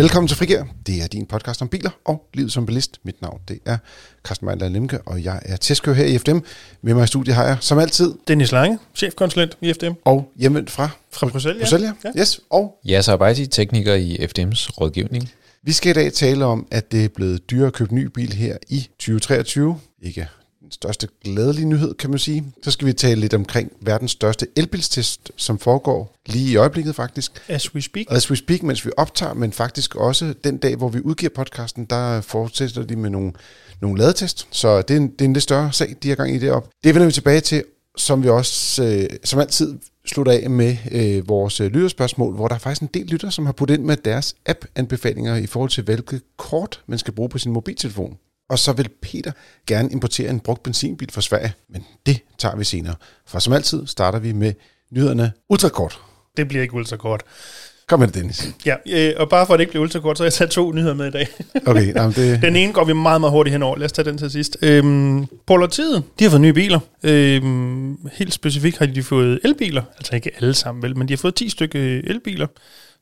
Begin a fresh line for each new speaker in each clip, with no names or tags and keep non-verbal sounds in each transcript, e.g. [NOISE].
Velkommen til Frigær. Det er din podcast om biler og livet som bilist. Mit navn det er Carsten Meindler Lemke, og jeg er testkører her i FDM. Med mig i studiet har jeg som altid
Dennis Lange, chefkonsulent i FDM.
og hjemvendt fra
Fra Bruxelles, ja.
Bruxelles. Ja. Yes. Og
Ja, så arbejder tekniker i FDM's rådgivning.
vi skal i dag tale om, at det er blevet dyrere at købe ny bil her i 2023. Ikke største glædelige nyhed, kan man sige. Så skal vi tale lidt omkring verdens største elbilstest, som foregår lige i øjeblikket faktisk.
As we speak.
As we speak, mens vi optager, men faktisk også den dag, hvor vi udgiver podcasten, der fortsætter de med nogle, nogle ladetest. Så det er, en, det er en lidt større sag, de har gang i det op. Det vender vi tilbage til, som vi også øh, som altid slutter af med øh, vores øh, lytterspørgsmål, hvor der er faktisk en del lytter, som har puttet ind med deres app-anbefalinger i forhold til, hvilket kort man skal bruge på sin mobiltelefon. Og så vil Peter gerne importere en brugt benzinbil fra Sverige, men det tager vi senere. For som altid starter vi med nyhederne ultrakort.
Det bliver ikke ultrakort.
Kom med det, Dennis.
Ja, øh, og bare for at det ikke bliver ultrakort, så har jeg taget to nyheder med i dag.
Okay, jamen det... [LAUGHS]
Den ene går vi meget, meget hurtigt henover. Lad os tage den til sidst. Øhm, Pollartiet, de har fået nye biler. Øhm, helt specifikt har de fået elbiler. Altså ikke alle sammen vel, men de har fået 10 stykker elbiler,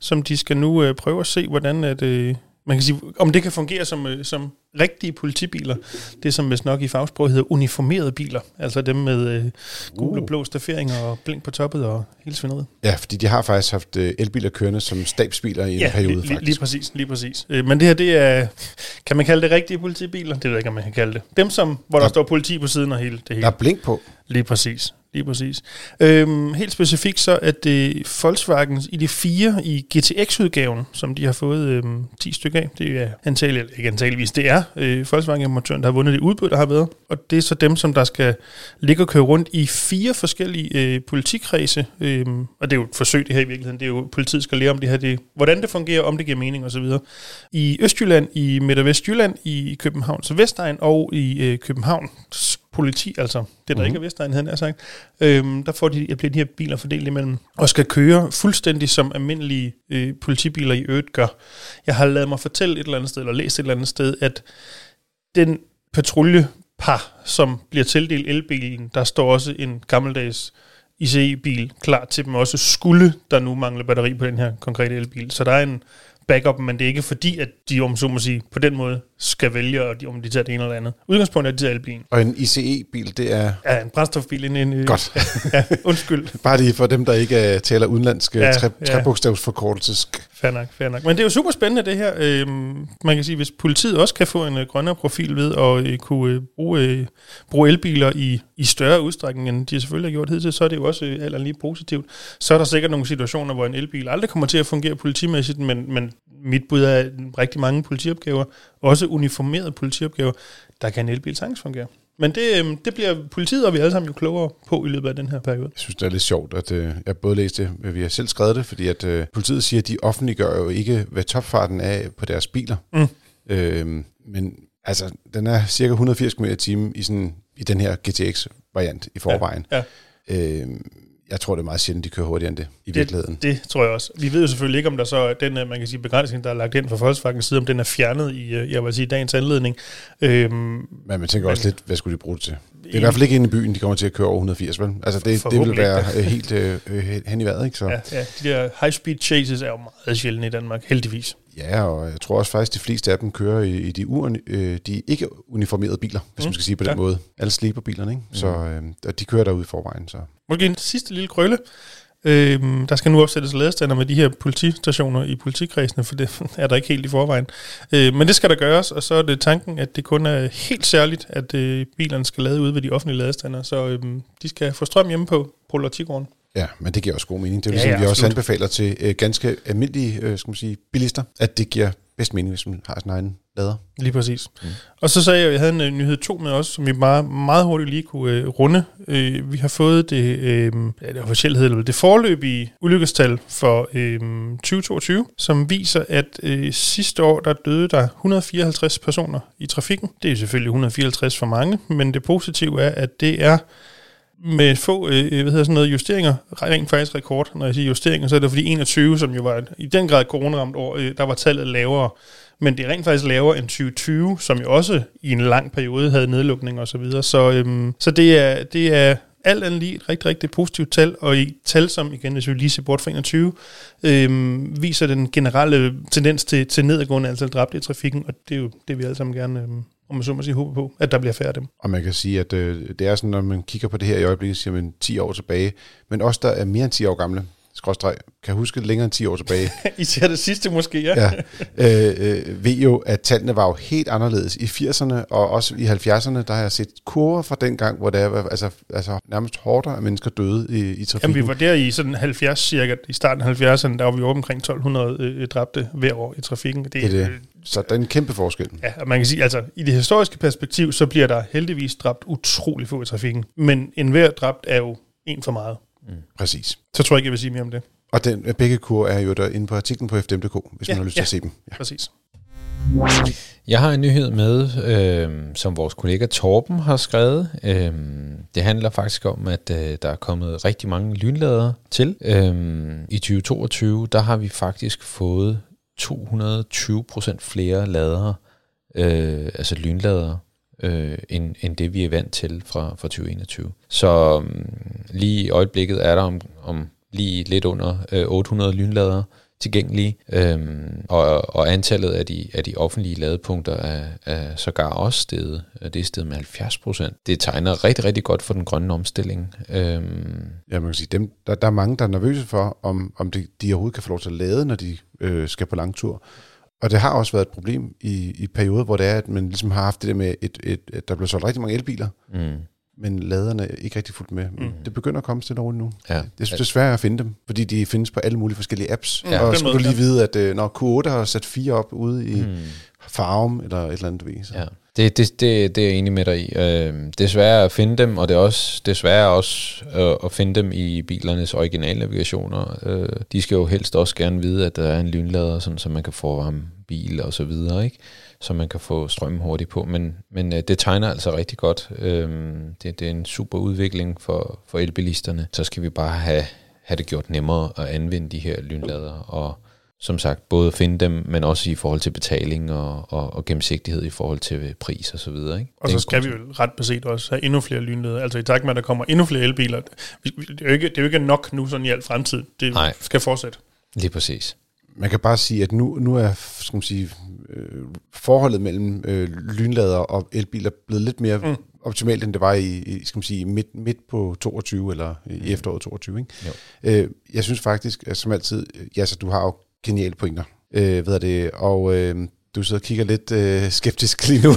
som de skal nu øh, prøve at se, hvordan at, øh, man kan sige, om det kan fungere som, øh, som rigtige politibiler. Det som vist nok i fagsprog hedder uniformerede biler. Altså dem med øh, gule og blå stafferinger og blink på toppet og hele svinderiet.
Ja, fordi de har faktisk haft øh, elbiler kørende som stabsbiler i en
Ja,
periode,
lige, lige,
faktisk.
lige præcis, lige præcis. Øh, Men det her, det er, kan man kalde det rigtige politibiler? Det ved jeg ikke, om man kan kalde det. Dem, som, hvor der
Ja.
står politi på siden og hele det hele.
Der er blink på.
Lige præcis. Lige præcis. Øhm, helt specifikt så er det Volkswagen i de fire i GTX-udgaven, som de har fået øhm, 10 stykker af. Det er antageligt, eller ikke antageligvis, det er øh, Volkswagen-motoren, der har vundet det udbud, der har været. Og det er så dem, som der skal ligge og køre rundt i fire forskellige øh, politikredse. Øhm, og det er jo et forsøg, det her i virkeligheden. Det er jo, politiet skal lære om det her, det, hvordan det fungerer, om det giver mening osv. I Østjylland, i Midt- og Vestjylland, i Københavns Vestegn og i øh, Københavns politi, altså det, der mm. ikke er Vestegn, nær sagt, øhm, der får de, bliver de her biler fordelt imellem, og skal køre fuldstændig som almindelige øh, politibiler i øvrigt gør. Jeg har lavet mig fortælle et eller andet sted, eller læst et eller andet sted, at den patruljepar, som bliver tildelt elbilen, der står også en gammeldags ICE-bil klar til dem også, skulle der nu mangle batteri på den her konkrete elbil. Så der er en backup, men det er ikke fordi, at de, om så må sige, på den måde skal vælge, om de tager det ene eller andet. Udgangspunktet er, at de tager elbilen.
Og en ICE-bil, det er
Ja, en brændstofbil. En, en,
Godt. [LAUGHS]
Ja, undskyld.
bare lige for dem, der ikke uh, taler udenlandske
Ja,
ja, tre, trebogstavsforkortelses.
Fair nok, fair nok. Men det er jo super spændende det her. Øhm, man kan sige, hvis politiet også kan få en øh, grønnere profil ved at øh, kunne øh, bruge, øh, bruge elbiler i, i større udstrækning, end de selvfølgelig har gjort hidtil, så er det jo også øh, andet lige positivt. Så er der sikkert nogle situationer, hvor en elbil aldrig kommer til at fungere politimæssigt, men, men mit bud er rigtig mange politiopgaver, også uniformerede politiopgaver, der kan en elbil sagtens fungere. Men det, øh, det bliver politiet og vi alle sammen jo klogere på i løbet af den her periode.
Jeg synes, det er lidt sjovt, at uh, jeg både læste det, vi har selv skrevet det, fordi at uh, politiet siger, at de offentliggør jo ikke, hvad topfarten er på deres biler.
Mm.
Øhm, men altså, den er cirka 180 km i timen i, sådan, i den her GTX-variant i forvejen.
Ja.
Øhm, jeg tror, det er meget sjældent, de kører hurtigere end det i virkeligheden.
Det tror jeg også. Vi ved jo selvfølgelig ikke, om der så er den, øh, man kan sige, begrænsning, der er lagt ind fra Volkswagens side, om den er fjernet i, øh, jeg vil sige, dagens anledning. Øhm,
Men man tænker
Men-
også lidt, hvad skulle de bruge det til? Det er i hvert fald ikke inde i byen, de kommer til at køre over 180, vel? Altså, det, det vil være øh, helt øh, øh, hen i vejret, ikke? Så,
ja, ja, de der high-speed chases er jo meget sjældne i Danmark, heldigvis.
ja, og jeg tror også faktisk, de fleste af dem kører i, i de, ur, øh, de ikke uniformerede biler, hvis
Mm,
man skal sige på den
ja.
måde. Alle sleeper bilerne, ikke? Så øh, og de kører derude i forvejen, så...
Måske en sidste lille krølle. Øhm, der skal nu opsættes ladestander med de her politistationer i politikredsene, for det [LAUGHS] er der ikke helt i forvejen. Øh, men det skal der gøres, og så er det tanken, at det kun er helt særligt, at øh, bilerne skal lade ude ved de offentlige ladestander, så øhm, de skal få strøm hjemme på Polatigården.
Ja, men det giver også god mening. Det er
Ja,
ligesom,
ja,
vi også
absolut.
anbefaler til øh, ganske almindelige øh, skal man sige, bilister, at det giver bedst mening, hvis man har sin egen lader.
Lige præcis. Mm. Og så sagde jeg, at jeg havde en uh, nyhed to med os, som vi bare meget hurtigt lige kunne uh, runde. Uh, vi har fået det, uh, ja, det officielt hedder det, det forløbige ulykkestal for uh, 2022, som viser, at uh, sidste år der døde der 154 personer i trafikken. Det er selvfølgelig 154 for mange, men det positive er, at det er med få øh, øh, hvad hedder sådan noget, justeringer, rent faktisk rekord. Når jeg siger justeringer, så er det fordi 21, som jo var et, i den grad coronaramt år, øh, der var tallet lavere. Men det er rent faktisk lavere end 2020, som jo også i en lang periode havde nedlukning og så videre. Så, øhm, så det, er, det er alt andet lige et rigtig, rigtig positivt tal, og i tal, som igen, hvis vi lige ser bort fra 21, øhm, viser den generelle tendens til, til nedadgående antal dræbte i trafikken, og det er jo det, vi alle sammen gerne, øhm, om man så må sige, håber på, at der bliver færre af dem.
Og man kan sige, at øh, det er sådan, når man kigger på det her i øjeblikket, siger man 10 år tilbage, men også der er mere end 10 år gamle, skråstreg, kan huske længere end 10 år tilbage, [LAUGHS]
Især det sidste måske, ja.
ja, øh, øh, ved jo, at tallene var jo helt anderledes. I 80'erne og også i 70'erne, der har jeg set kurver fra den gang, hvor der var altså, altså nærmest hårdere af mennesker døde i, i trafikken.
Jamen, vi var der i sådan 70 cirka, i starten af 70'erne, der var vi omkring 1200 øh, dræbte hver år i trafikken. Det,
Det er det.
øh,
Så der er en kæmpe forskel.
Ja, og man kan sige, altså i det historiske perspektiv, så bliver der heldigvis dræbt utrolig få i trafikken. Men enhver dræbt er jo en for meget.
Præcis.
Så tror jeg ikke, jeg vil sige mere om det.
Og den, begge kurver er jo der inde på artiklen på fdm.dk, hvis
Ja,
man har lyst
ja.
til at se dem. Ja.
Præcis.
Jeg har en nyhed med, øh, som vores kollega Torben har skrevet. Øh, det handler faktisk om, at øh, der er kommet rigtig mange lynlader til. Øh, I 2022, der har vi faktisk fået 220% flere ladere, øh, altså lynladere, øh, end, end det vi er vant til fra, fra 2021. Så øh, lige i øjeblikket er der om, om lige lidt under øh, 800 lynladere tilgængelige, øhm, og, og antallet af de, af de offentlige ladepunkter er, er sågar også steget. Det er steget med 70 procent. Det tegner rigtig, rigtig godt for den grønne omstilling. Øhm,
Ja, man kan sige, dem, der, der er mange, der er nervøse for, om, om de, de overhovedet kan få lov til at lade, når de øh, skal på lang tur. Og det har også været et problem i, i perioder, hvor det er, at man ligesom har haft det der med, et, et, at der blev solgt rigtig mange elbiler,
mm,
men laderne er ikke rigtig fuldt med. Mm.
Mm.
Det begynder at komme stille roligt nu.
ja.
Jeg synes, det er svært at finde dem, fordi de findes på alle mulige forskellige apps.
Mm,
Ja, og så skulle du lige vide, at øh, når Q8 har sat fire op ude i mm. Farum eller et eller andet vis.
Ja, det, det, det, det er jeg enig med dig i. Øh, det er svært at finde dem, og det er også det også øh, at finde dem i bilernes originale navigationer. Øh, de skal jo helst også gerne vide, at der er en lynlader, sådan, så man kan få varme bil og så videre, ikke? så man kan få strømmen hurtigt på. Men, men øh, det tegner altså rigtig godt. Øh, det, det er en super udvikling for, for elbilisterne. Så skal vi bare have, have det gjort nemmere at anvende de her lynlader, og som sagt, både finde dem, men også i forhold til betaling og, og, og gennemsigtighed i forhold til pris og så videre. Ikke?
Og så skal vi jo ret beset også have endnu flere lynleder. Altså i takt med, at der kommer endnu flere elbiler. Det er jo ikke, det er jo ikke nok nu sådan i al fremtid. Det
Nej.
skal fortsætte.
Lige præcis.
Man kan bare sige, at nu, nu er skal man sige, øh, forholdet mellem øh, lynlader og elbiler blevet lidt mere
Mm.
mm. optimalt, end det var i, i skal man sige, midt, midt på 22 eller i efteråret 22. Ikke?
Jo.
Øh, jeg synes faktisk, at som altid, ja, så du har jo geniale pointer, øh, ved er det, og øh, du sidder og kigger lidt øh, skeptisk lige nu.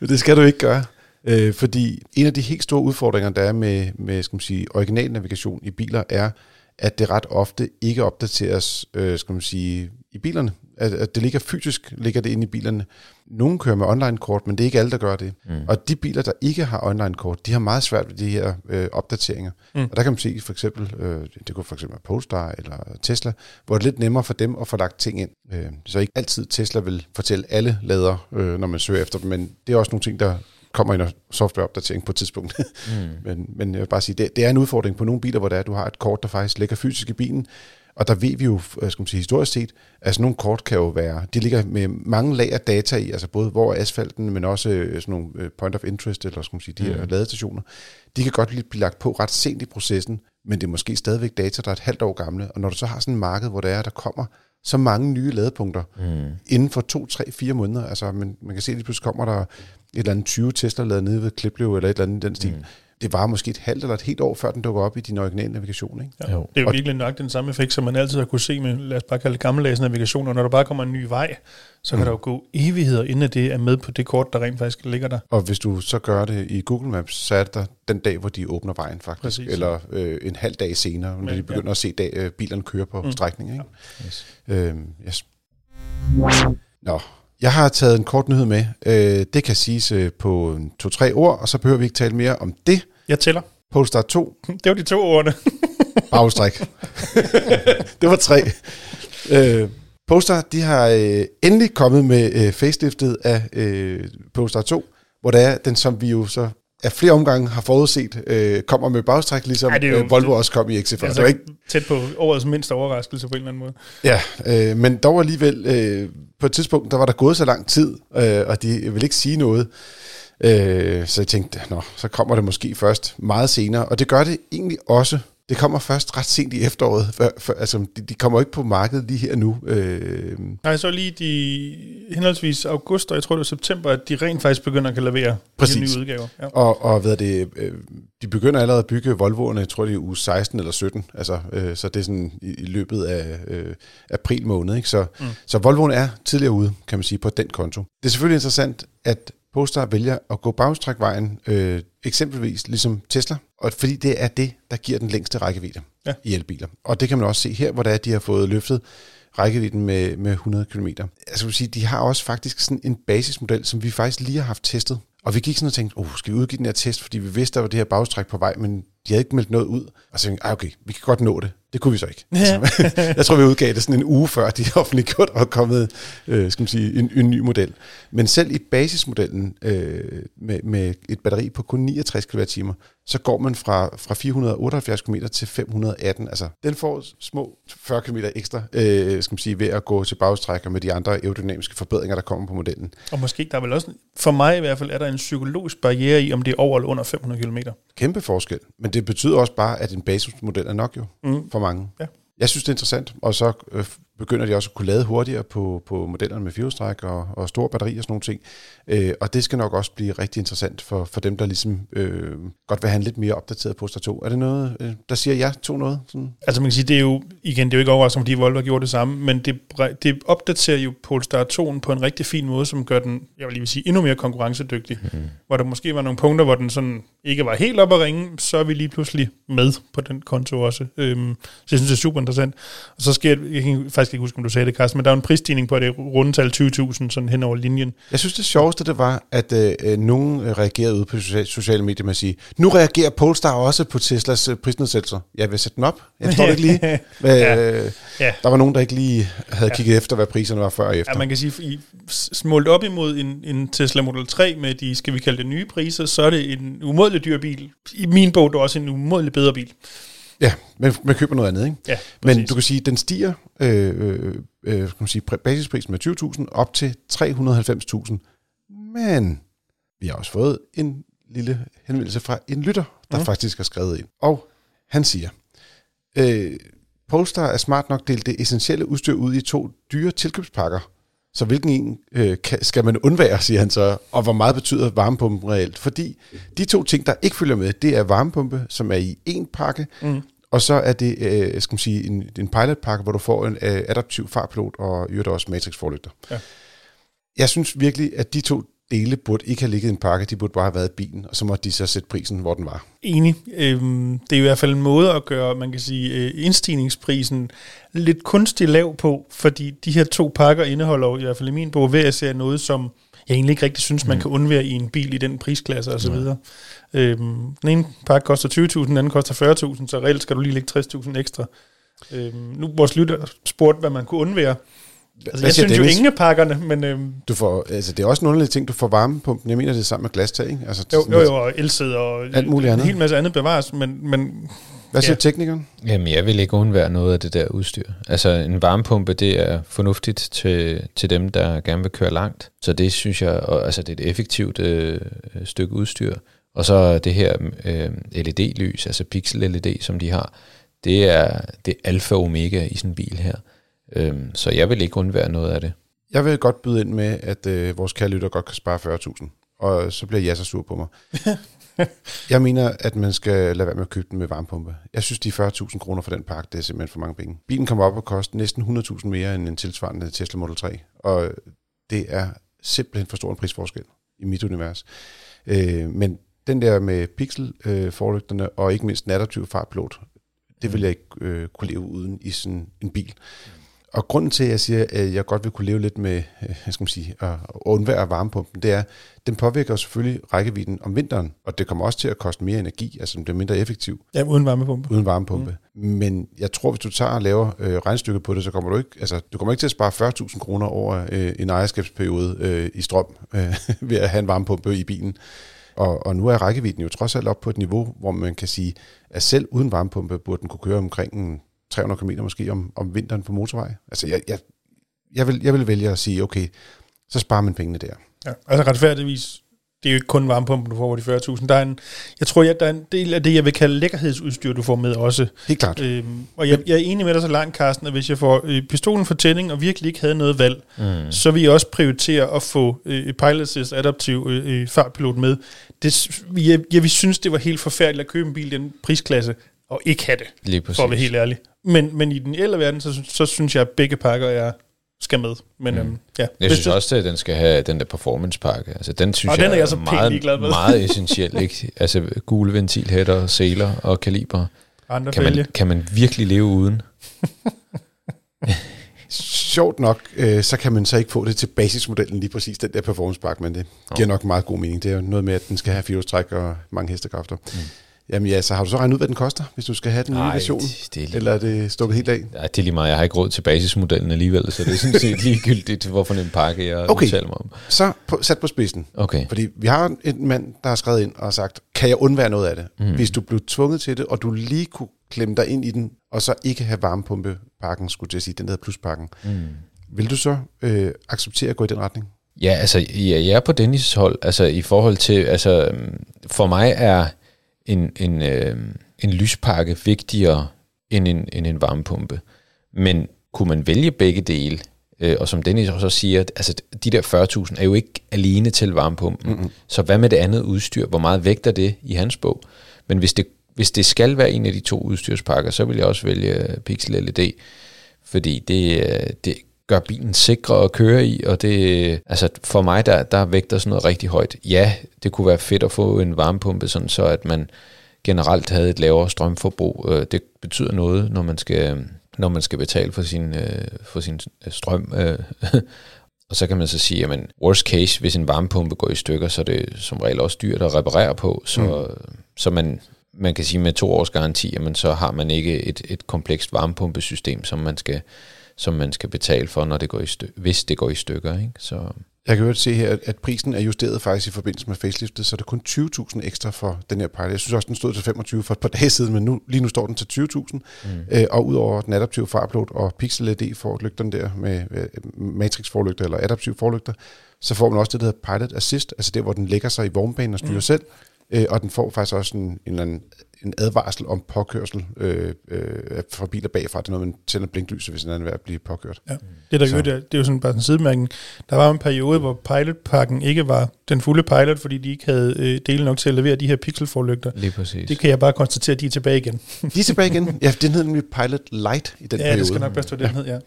[LAUGHS] det skal du ikke gøre. Øh, fordi en af de helt store udfordringer, der er med, med skal man sige, original navigation i biler, er, at det ret ofte ikke opdateres øh, skal man sige, i bilerne. At, at det ligger fysisk, ligger det inde i bilerne. Nogle kører med online-kort, men det er ikke alle, der gør det.
Mm.
Og de biler, der ikke har online-kort, de har meget svært ved de her øh, opdateringer.
Mm.
Og der kan man se for eksempel, øh, det kunne for eksempel være Polestar eller Tesla, hvor det er lidt nemmere for dem at få lagt ting ind. Øh, så ikke altid Tesla vil fortælle alle lader, øh, når man søger efter dem, men det er også nogle ting, der kommer i en softwareopdatering på et tidspunkt. [LAUGHS]
Mm.
men, men jeg vil bare sige, det, det er en udfordring på nogle biler, hvor det er, at du har et kort, der faktisk ligger fysisk i bilen, og der ved vi jo, øh, skal man sige, historisk set, at sådan nogle kort kan jo være, de ligger med mange lag af data i, altså både hvor er asfalten, men også øh, sådan nogle øh, point of interest, eller skal man sige, de her
Mm.
ladestationer. De kan godt blive lagt på ret sent i processen, men det er måske stadigvæk data, der er et halvt år gamle, og når du så har sådan et marked, hvor der er, der kommer så mange nye ladepunkter
Mm.
inden for to, tre, fire måneder, altså man, man kan se, at lige pludselig kommer der et eller andet 20 Tesla lavet nede ved Kliplev, eller et eller andet den stil.
Mm.
Det var måske et halvt eller et helt år, før den dukker op i din originale navigation, ikke?
Ja.
Jo.
Det er jo virkelig nok den samme effekt, som man altid har kunne se med, lad os bare kalde det gammeldags navigation. Og når der bare kommer en ny vej, så kan
Mm.
der jo gå evigheder, inden det er med på det kort, der rent faktisk ligger der.
Og hvis du så gør det i Google Maps, så er det der den dag, hvor de åbner vejen faktisk.
Præcis.
Eller øh, en halv dag senere, når
Men,
de begynder
ja.
at se dag, øh, bilerne køre på
Mm.
strækningen. Ikke?
Yes.
Øhm, yes. Nå, jeg har taget en kort nyhed med. Øh, det kan siges øh, på to-tre ord, og så behøver vi ikke tale mere om det.
Jeg tæller.
Polestar 2, [LAUGHS]
Det var de to ordene. [LAUGHS]
bagstræk. [LAUGHS] det var tre. Øh, Polestar, de har øh, endelig kommet med øh, faceliftet af øh, Polestar 2, hvor det er den, som vi jo så af flere omgange har forudset, øh, kommer med bagstræk, ligesom
Ej, det jo-
øh, Volvo også kom i XC40.
Altså,
det var ikke,
tæt på årets mindste overraskelse på en eller anden måde.
ja, øh, men dog alligevel, øh, på et tidspunkt, der var der gået så lang tid, øh, og de vil ikke sige noget. Øh, så jeg tænkte, nå, så kommer det måske først meget senere. Og det gør det egentlig også. Det kommer først ret sent i efteråret. For, for, altså, de, de kommer ikke på markedet lige her nu. Øh,
Nej, så lige de henholdsvis august og jeg tror det var september, at de rent faktisk begynder at kan levere
Præcis.
de nye udgaver. Ja.
og, og hvad er det, øh, de begynder allerede at bygge Volvoerne, jeg tror det er uge 16 eller 17, altså, øh, så det er sådan i, i løbet af øh, april måned. Ikke? Så, mm. så Volvoen er tidligere ude, kan man sige, på den konto. Det er selvfølgelig interessant, at Polestar vælger at gå bagstrækvejen, øh, eksempelvis ligesom Tesla, og fordi det er det, der giver den længste rækkevidde
Ja.
i elbiler. Og det kan man også se her, hvor er, at de har fået løftet rækkevidden med, med 100 km. Altså, vil sige, de har også faktisk sådan en basismodel, som vi faktisk lige har haft testet. Og vi gik sådan og tænkte, oh, skal vi udgive den her test, fordi vi vidste, der var det her bagstræk på vej, men de havde ikke meldt noget ud. Og så tænkte jeg, "Ej, okay, vi kan godt nå det. Det kunne vi så ikke. Altså, [LAUGHS] jeg tror, vi udgav det sådan en uge før, de [LAUGHS] offentliggjort og kommet øh, skal man sige, en, en ny model. Men selv i basismodellen øh, med, med et batteri på kun 69 kWh, så går man fra, fra 478 km til 518. Altså, den får små 40 km ekstra øh, skal man sige, ved at gå til bagstrækker med de andre aerodynamiske forbedringer, der kommer på modellen.
Og måske, der er vel også, for mig i hvert fald, er der en psykologisk barriere i, om det er over eller under 500 km.
Kæmpe forskel. Men det betyder også bare, at en basismodel er nok jo
Mm.
for mange.
Ja.
Jeg synes, det er interessant, og så øh, begynder de også at kunne lade hurtigere på, på modellerne med firehjulstræk og, og store batterier og sådan nogle ting. Øh, og det skal nok også blive rigtig interessant for, for dem, der ligesom øh, godt vil have en lidt mere opdateret Polestar 2. Er det noget, øh, der siger jeg to noget? Sådan?
Altså man kan sige, det er jo, igen, det er jo ikke overraskende, fordi Volvo har gjort det samme, men det, det opdaterer jo Polestar 2'en på en rigtig fin måde, som gør den, jeg vil lige vil sige, endnu mere konkurrencedygtig. Mm. Hvor der måske var nogle punkter, hvor den sådan ikke var helt op at ringe, så er vi lige pludselig med på den konto også. Øhm, så jeg synes, det er super interessant. Og så sker, jeg kan faktisk ikke huske, om du sagde det, Carsten, men der er en prisstigning på det rundetal 20.000 sådan hen over linjen.
Jeg synes, det sjoveste det var, at øh, øh, nogen reagerede ude på sociale, sociale medier med at sige, nu reagerer Polestar også på Teslas øh, prisnedsættelser. Jeg vil sætte den op. Jeg [LAUGHS] det ikke lige. Øh,
Ja. Ja.
Der var nogen, der ikke lige havde kigget efter, hvad priserne var før og efter.
Ja, man kan sige, i, målt op imod en, en Tesla Model 3 med de, skal vi kalde det nye priser, så er det en umådelig dyr bil. I min bog er det også en umådelig bedre bil.
Ja, men man køber noget andet, ikke?
Ja,
Men
præcis.
du kan sige, at den stiger øh, øh, øh, kan man sige, basisprisen med 20.000 op til 390.000. Men vi har også fået en lille henvendelse fra en lytter, der mm. faktisk har skrevet ind. Og han siger, øh, Polestar er smart nok delt det essentielle udstyr ud i to dyre tilkøbspakker. Så hvilken en øh, kan, skal man undvære, siger han så, og hvor meget betyder varmepumpen reelt? Fordi de to ting, der ikke følger med, det er varmepumpe, som er i en pakke,
Mm.
og så er det øh, skal man sige, en, en pilotpakke, hvor du får en øh, adaptiv farpilot og i øvrigt også matrix-forlygter.
Ja.
Jeg synes virkelig, at de to dele burde ikke have ligget i en pakke, de burde bare have været i bilen, og så måtte de så sætte prisen, hvor den var.
Enig. Øhm, det er i hvert fald en måde at gøre, man kan sige, øh, indstigningsprisen lidt kunstigt lav på, fordi de her to pakker indeholder i hvert fald i min bog, hver især noget, som jeg egentlig ikke rigtig synes, man kan undvære i en bil i den prisklasse og så videre. Øhm, den ene pakke koster 20.000, den anden koster 40.000, så reelt skal du lige lægge 60.000 ekstra. Øhm, nu vores lytter spurgte, hvad man kunne undvære. Altså,
Hvad
jeg synes jo
Dennis?
ingen af pakkerne, men øhm,
Du får, altså, det er også en underlig ting, du får varmepumpen. Jeg mener, det er sammen med glastag, ikke? Altså,
jo, jo, jo, og elsæder og
Alt muligt andet.
en hel masse andet bevares, men, men
Hvad siger
Ja.
teknikeren?
Jamen, jeg vil ikke undvære noget af det der udstyr. Altså, en varmepumpe, det er fornuftigt til, til dem, der gerne vil køre langt. Så det synes jeg, og, altså, det er et effektivt øh, stykke udstyr. Og så det her øh, LED-lys, altså pixel-LED, som de har, det er, det er alfa og omega i sådan en bil her. Øhm, så jeg vil ikke undvære noget af det.
Jeg vil godt byde ind med, at øh, vores kære lytter godt kan spare 40.000. Og så bliver jeg så sur på mig. [LAUGHS] jeg mener, at man skal lade være med at købe den med varmepumpe. Jeg synes, de 40.000 kroner for den pakke, det er simpelthen for mange penge. Bilen kommer op og koste næsten 100.000 mere end en tilsvarende Tesla Model 3. Og det er simpelthen for stor en prisforskel i mit univers. Øh, men den der med pixel-forlygterne og ikke mindst den adaptive fartpilot, det vil jeg ikke øh, kunne leve uden i sådan en bil. Og grunden til, at jeg siger, at jeg godt vil kunne leve lidt med, øh, hvad skal man sige, at undvære varmepumpen, det er, den påvirker selvfølgelig rækkevidden om vinteren, og det kommer også til at koste mere energi, altså den bliver mindre effektiv
ja, uden varmepumpe.
uden varmepumpe. Mm. Men jeg tror, hvis du tager og laver øh, regnstykket på det, så kommer du ikke, altså, du kommer ikke til at spare 40.000 kroner over øh, en ejerskabsperiode øh, i strøm øh, [LAUGHS] ved at have en varmepumpe i bilen. Og, og nu er rækkevidden jo trods alt op på et niveau, hvor man kan sige, at selv uden varmepumpe burde den kunne køre omkring 300 km måske om, om vinteren på motorvej. Altså jeg, jeg, jeg, vil, jeg vil vælge at sige, okay, så sparer man pengene der.
Ja, altså retfærdigvis, det er jo ikke kun varmepumpen, du får over de 40.000. Der er en, jeg tror, at der er en del af det, jeg vil kalde lækkerhedsudstyr, du får med også.
Helt klart.
Øhm, og jeg, jeg er enig med dig så langt, Carsten, at hvis jeg får øh, pistolen for tænding og virkelig ikke havde noget valg, mm. så vil jeg også prioritere at få øh, Pilot Assist adaptiv øh, øh, fartpilot med. Det, jeg, jeg vil synes, det var helt forfærdeligt at købe en bil i den prisklasse, og ikke have det,
Lige præcis.
for at være helt ærlig. Men, men i den ældre verden, så, så synes jeg, at begge pakker er, skal med. Men mm. øhm, ja.
Jeg synes også, at den skal have den der performance-pakke. Altså, den synes
Og
jeg
den er jeg så
meget,
med.
meget [LAUGHS] essentiel. Ikke? Altså, gule ventilhætter, seler og kaliber.
andre
Kan
fælge.
man, kan man virkelig leve uden? [LAUGHS]
Sjovt nok, øh, så kan man så ikke få det til basismodellen lige præcis, den der performance pack, men det giver nok meget god mening. Det er jo noget med, at den skal have firehjulstræk og mange hestekræfter. Mm. Jamen ja, så har du så regnet ud, hvad den koster, hvis du skal have den nye
Nej,
version?
det- det er lige-
Eller er det stukket helt af?
Ja, det er lige meget. Jeg har ikke råd til basismodellen alligevel, så det er sådan set [LAUGHS] ligegyldigt, hvorfor en pakke jeg
Okay.
udtaler mig om.
Så på, sat på spidsen.
Okay.
Fordi vi har en mand, der har skrevet ind og sagt, kan jeg undvære noget af det? Mm. Hvis du blev tvunget til det, og du lige kunne klemme dig ind i den, og så ikke have varmepumpepakken, skulle jeg sige, den der hedder pluspakken. Mm. Vil du så øh, acceptere at gå i den retning?
Ja, altså, ja, jeg er på Dennis' hold. Altså, i forhold til, altså, øhm, for mig er en, en, øh, en lyspakke vigtigere end en, end en varmepumpe. Men kunne man vælge begge dele, øh, og som Dennis også siger, at, altså, de der 40.000 er jo ikke alene til varmepumpen. Mm-hmm. Så hvad med det andet udstyr? Hvor meget vægter det i hans bog? Men hvis det, hvis det skal være en af de to udstyrspakker, så vil jeg også vælge Pixel LED, fordi det, øh, det gør bilen sikrere at køre i, og det, altså for mig, der, der vægter sådan noget rigtig højt. Ja, det kunne være fedt at få en varmepumpe, sådan så at man generelt havde et lavere strømforbrug. Øh, Det betyder noget, når man skal, når man skal betale for sin, øh, for sin øh, strøm. [LAUGHS] Og så kan man så sige, at worst case, hvis en varmepumpe går i stykker, så er det som regel også dyrt at reparere på. Så, mm. så man, man kan sige med to års garanti, jamen, så har man ikke et, et komplekst varmepumpesystem, som man skal, som man skal betale for, når det går i stykker, hvis det går i stykker. Ikke? Så,
Jeg kan jo se her, at- prisen er justeret faktisk i forbindelse med faceliftet, så er det kun 20.000 ekstra for den her Pilot. Jeg synes også, den stod til 25 for et par [LAUGHS] dage siden, men nu, lige nu står den til 20.000. Mm. Øh, og udover den adaptive farplot og Pixel LED forlygterne der med øh, matrix forlygter eller adaptive forlygter, så får man også det, der hedder Pilot Assist, altså der, hvor den lægger sig i vognbanen og styrer mm. selv. Øh, og den får faktisk også en, en, eller anden, en advarsel om påkørsel øh, øh, fra biler bagfra. Det er noget, man tænder blinklyset, hvis den er ved at blive påkørt.
Ja. Det, der
Så.
gør det, det er jo sådan bare en sidemærkning. Der var en periode, hvor pilotpakken ikke var den fulde pilot, fordi de ikke havde øh, dele nok til at levere de her pixelforlygter.
lige præcis.
Det kan jeg bare konstatere, at de er tilbage igen.
De er tilbage igen. Ja, den hed nemlig Pilot Light i den
ja,
periode.
det skal nok bedst være den hed, ja.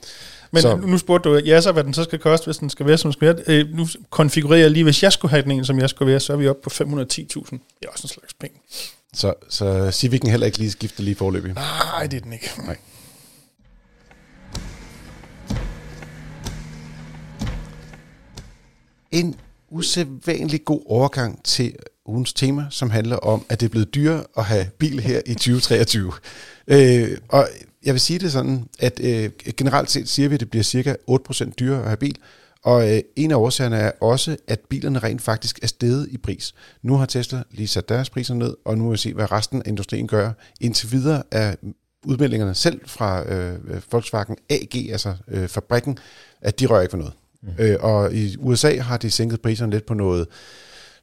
Men
så.
nu spurgte du, ja, så hvad den så skal koste, hvis den skal være, som den skal være. Øh, nu konfigurerer jeg lige, hvis jeg skulle have den en, som jeg skulle være, så er vi oppe på 510.000. Det er også en slags penge.
Så, så Civic'en heller ikke lige skifte lige forløbig.
Nej, det er den ikke.
Nej. En usædvanlig god overgang til ugens tema, som handler om, at det er blevet dyrere at have bil her i 2023. Øh, og jeg vil sige det sådan, at øh, generelt set siger vi, at det bliver cirka 8% dyrere at have bil, og øh, en af årsagerne er også, at bilerne rent faktisk er steget i pris. Nu har Tesla lige sat deres priser ned, og nu vil vi se, hvad resten af industrien gør. Indtil videre er udmeldingerne selv fra øh, Volkswagen AG, altså øh, fabrikken, at de rører ikke for noget. Mm. Øh, og i USA har de sænket priserne lidt på noget,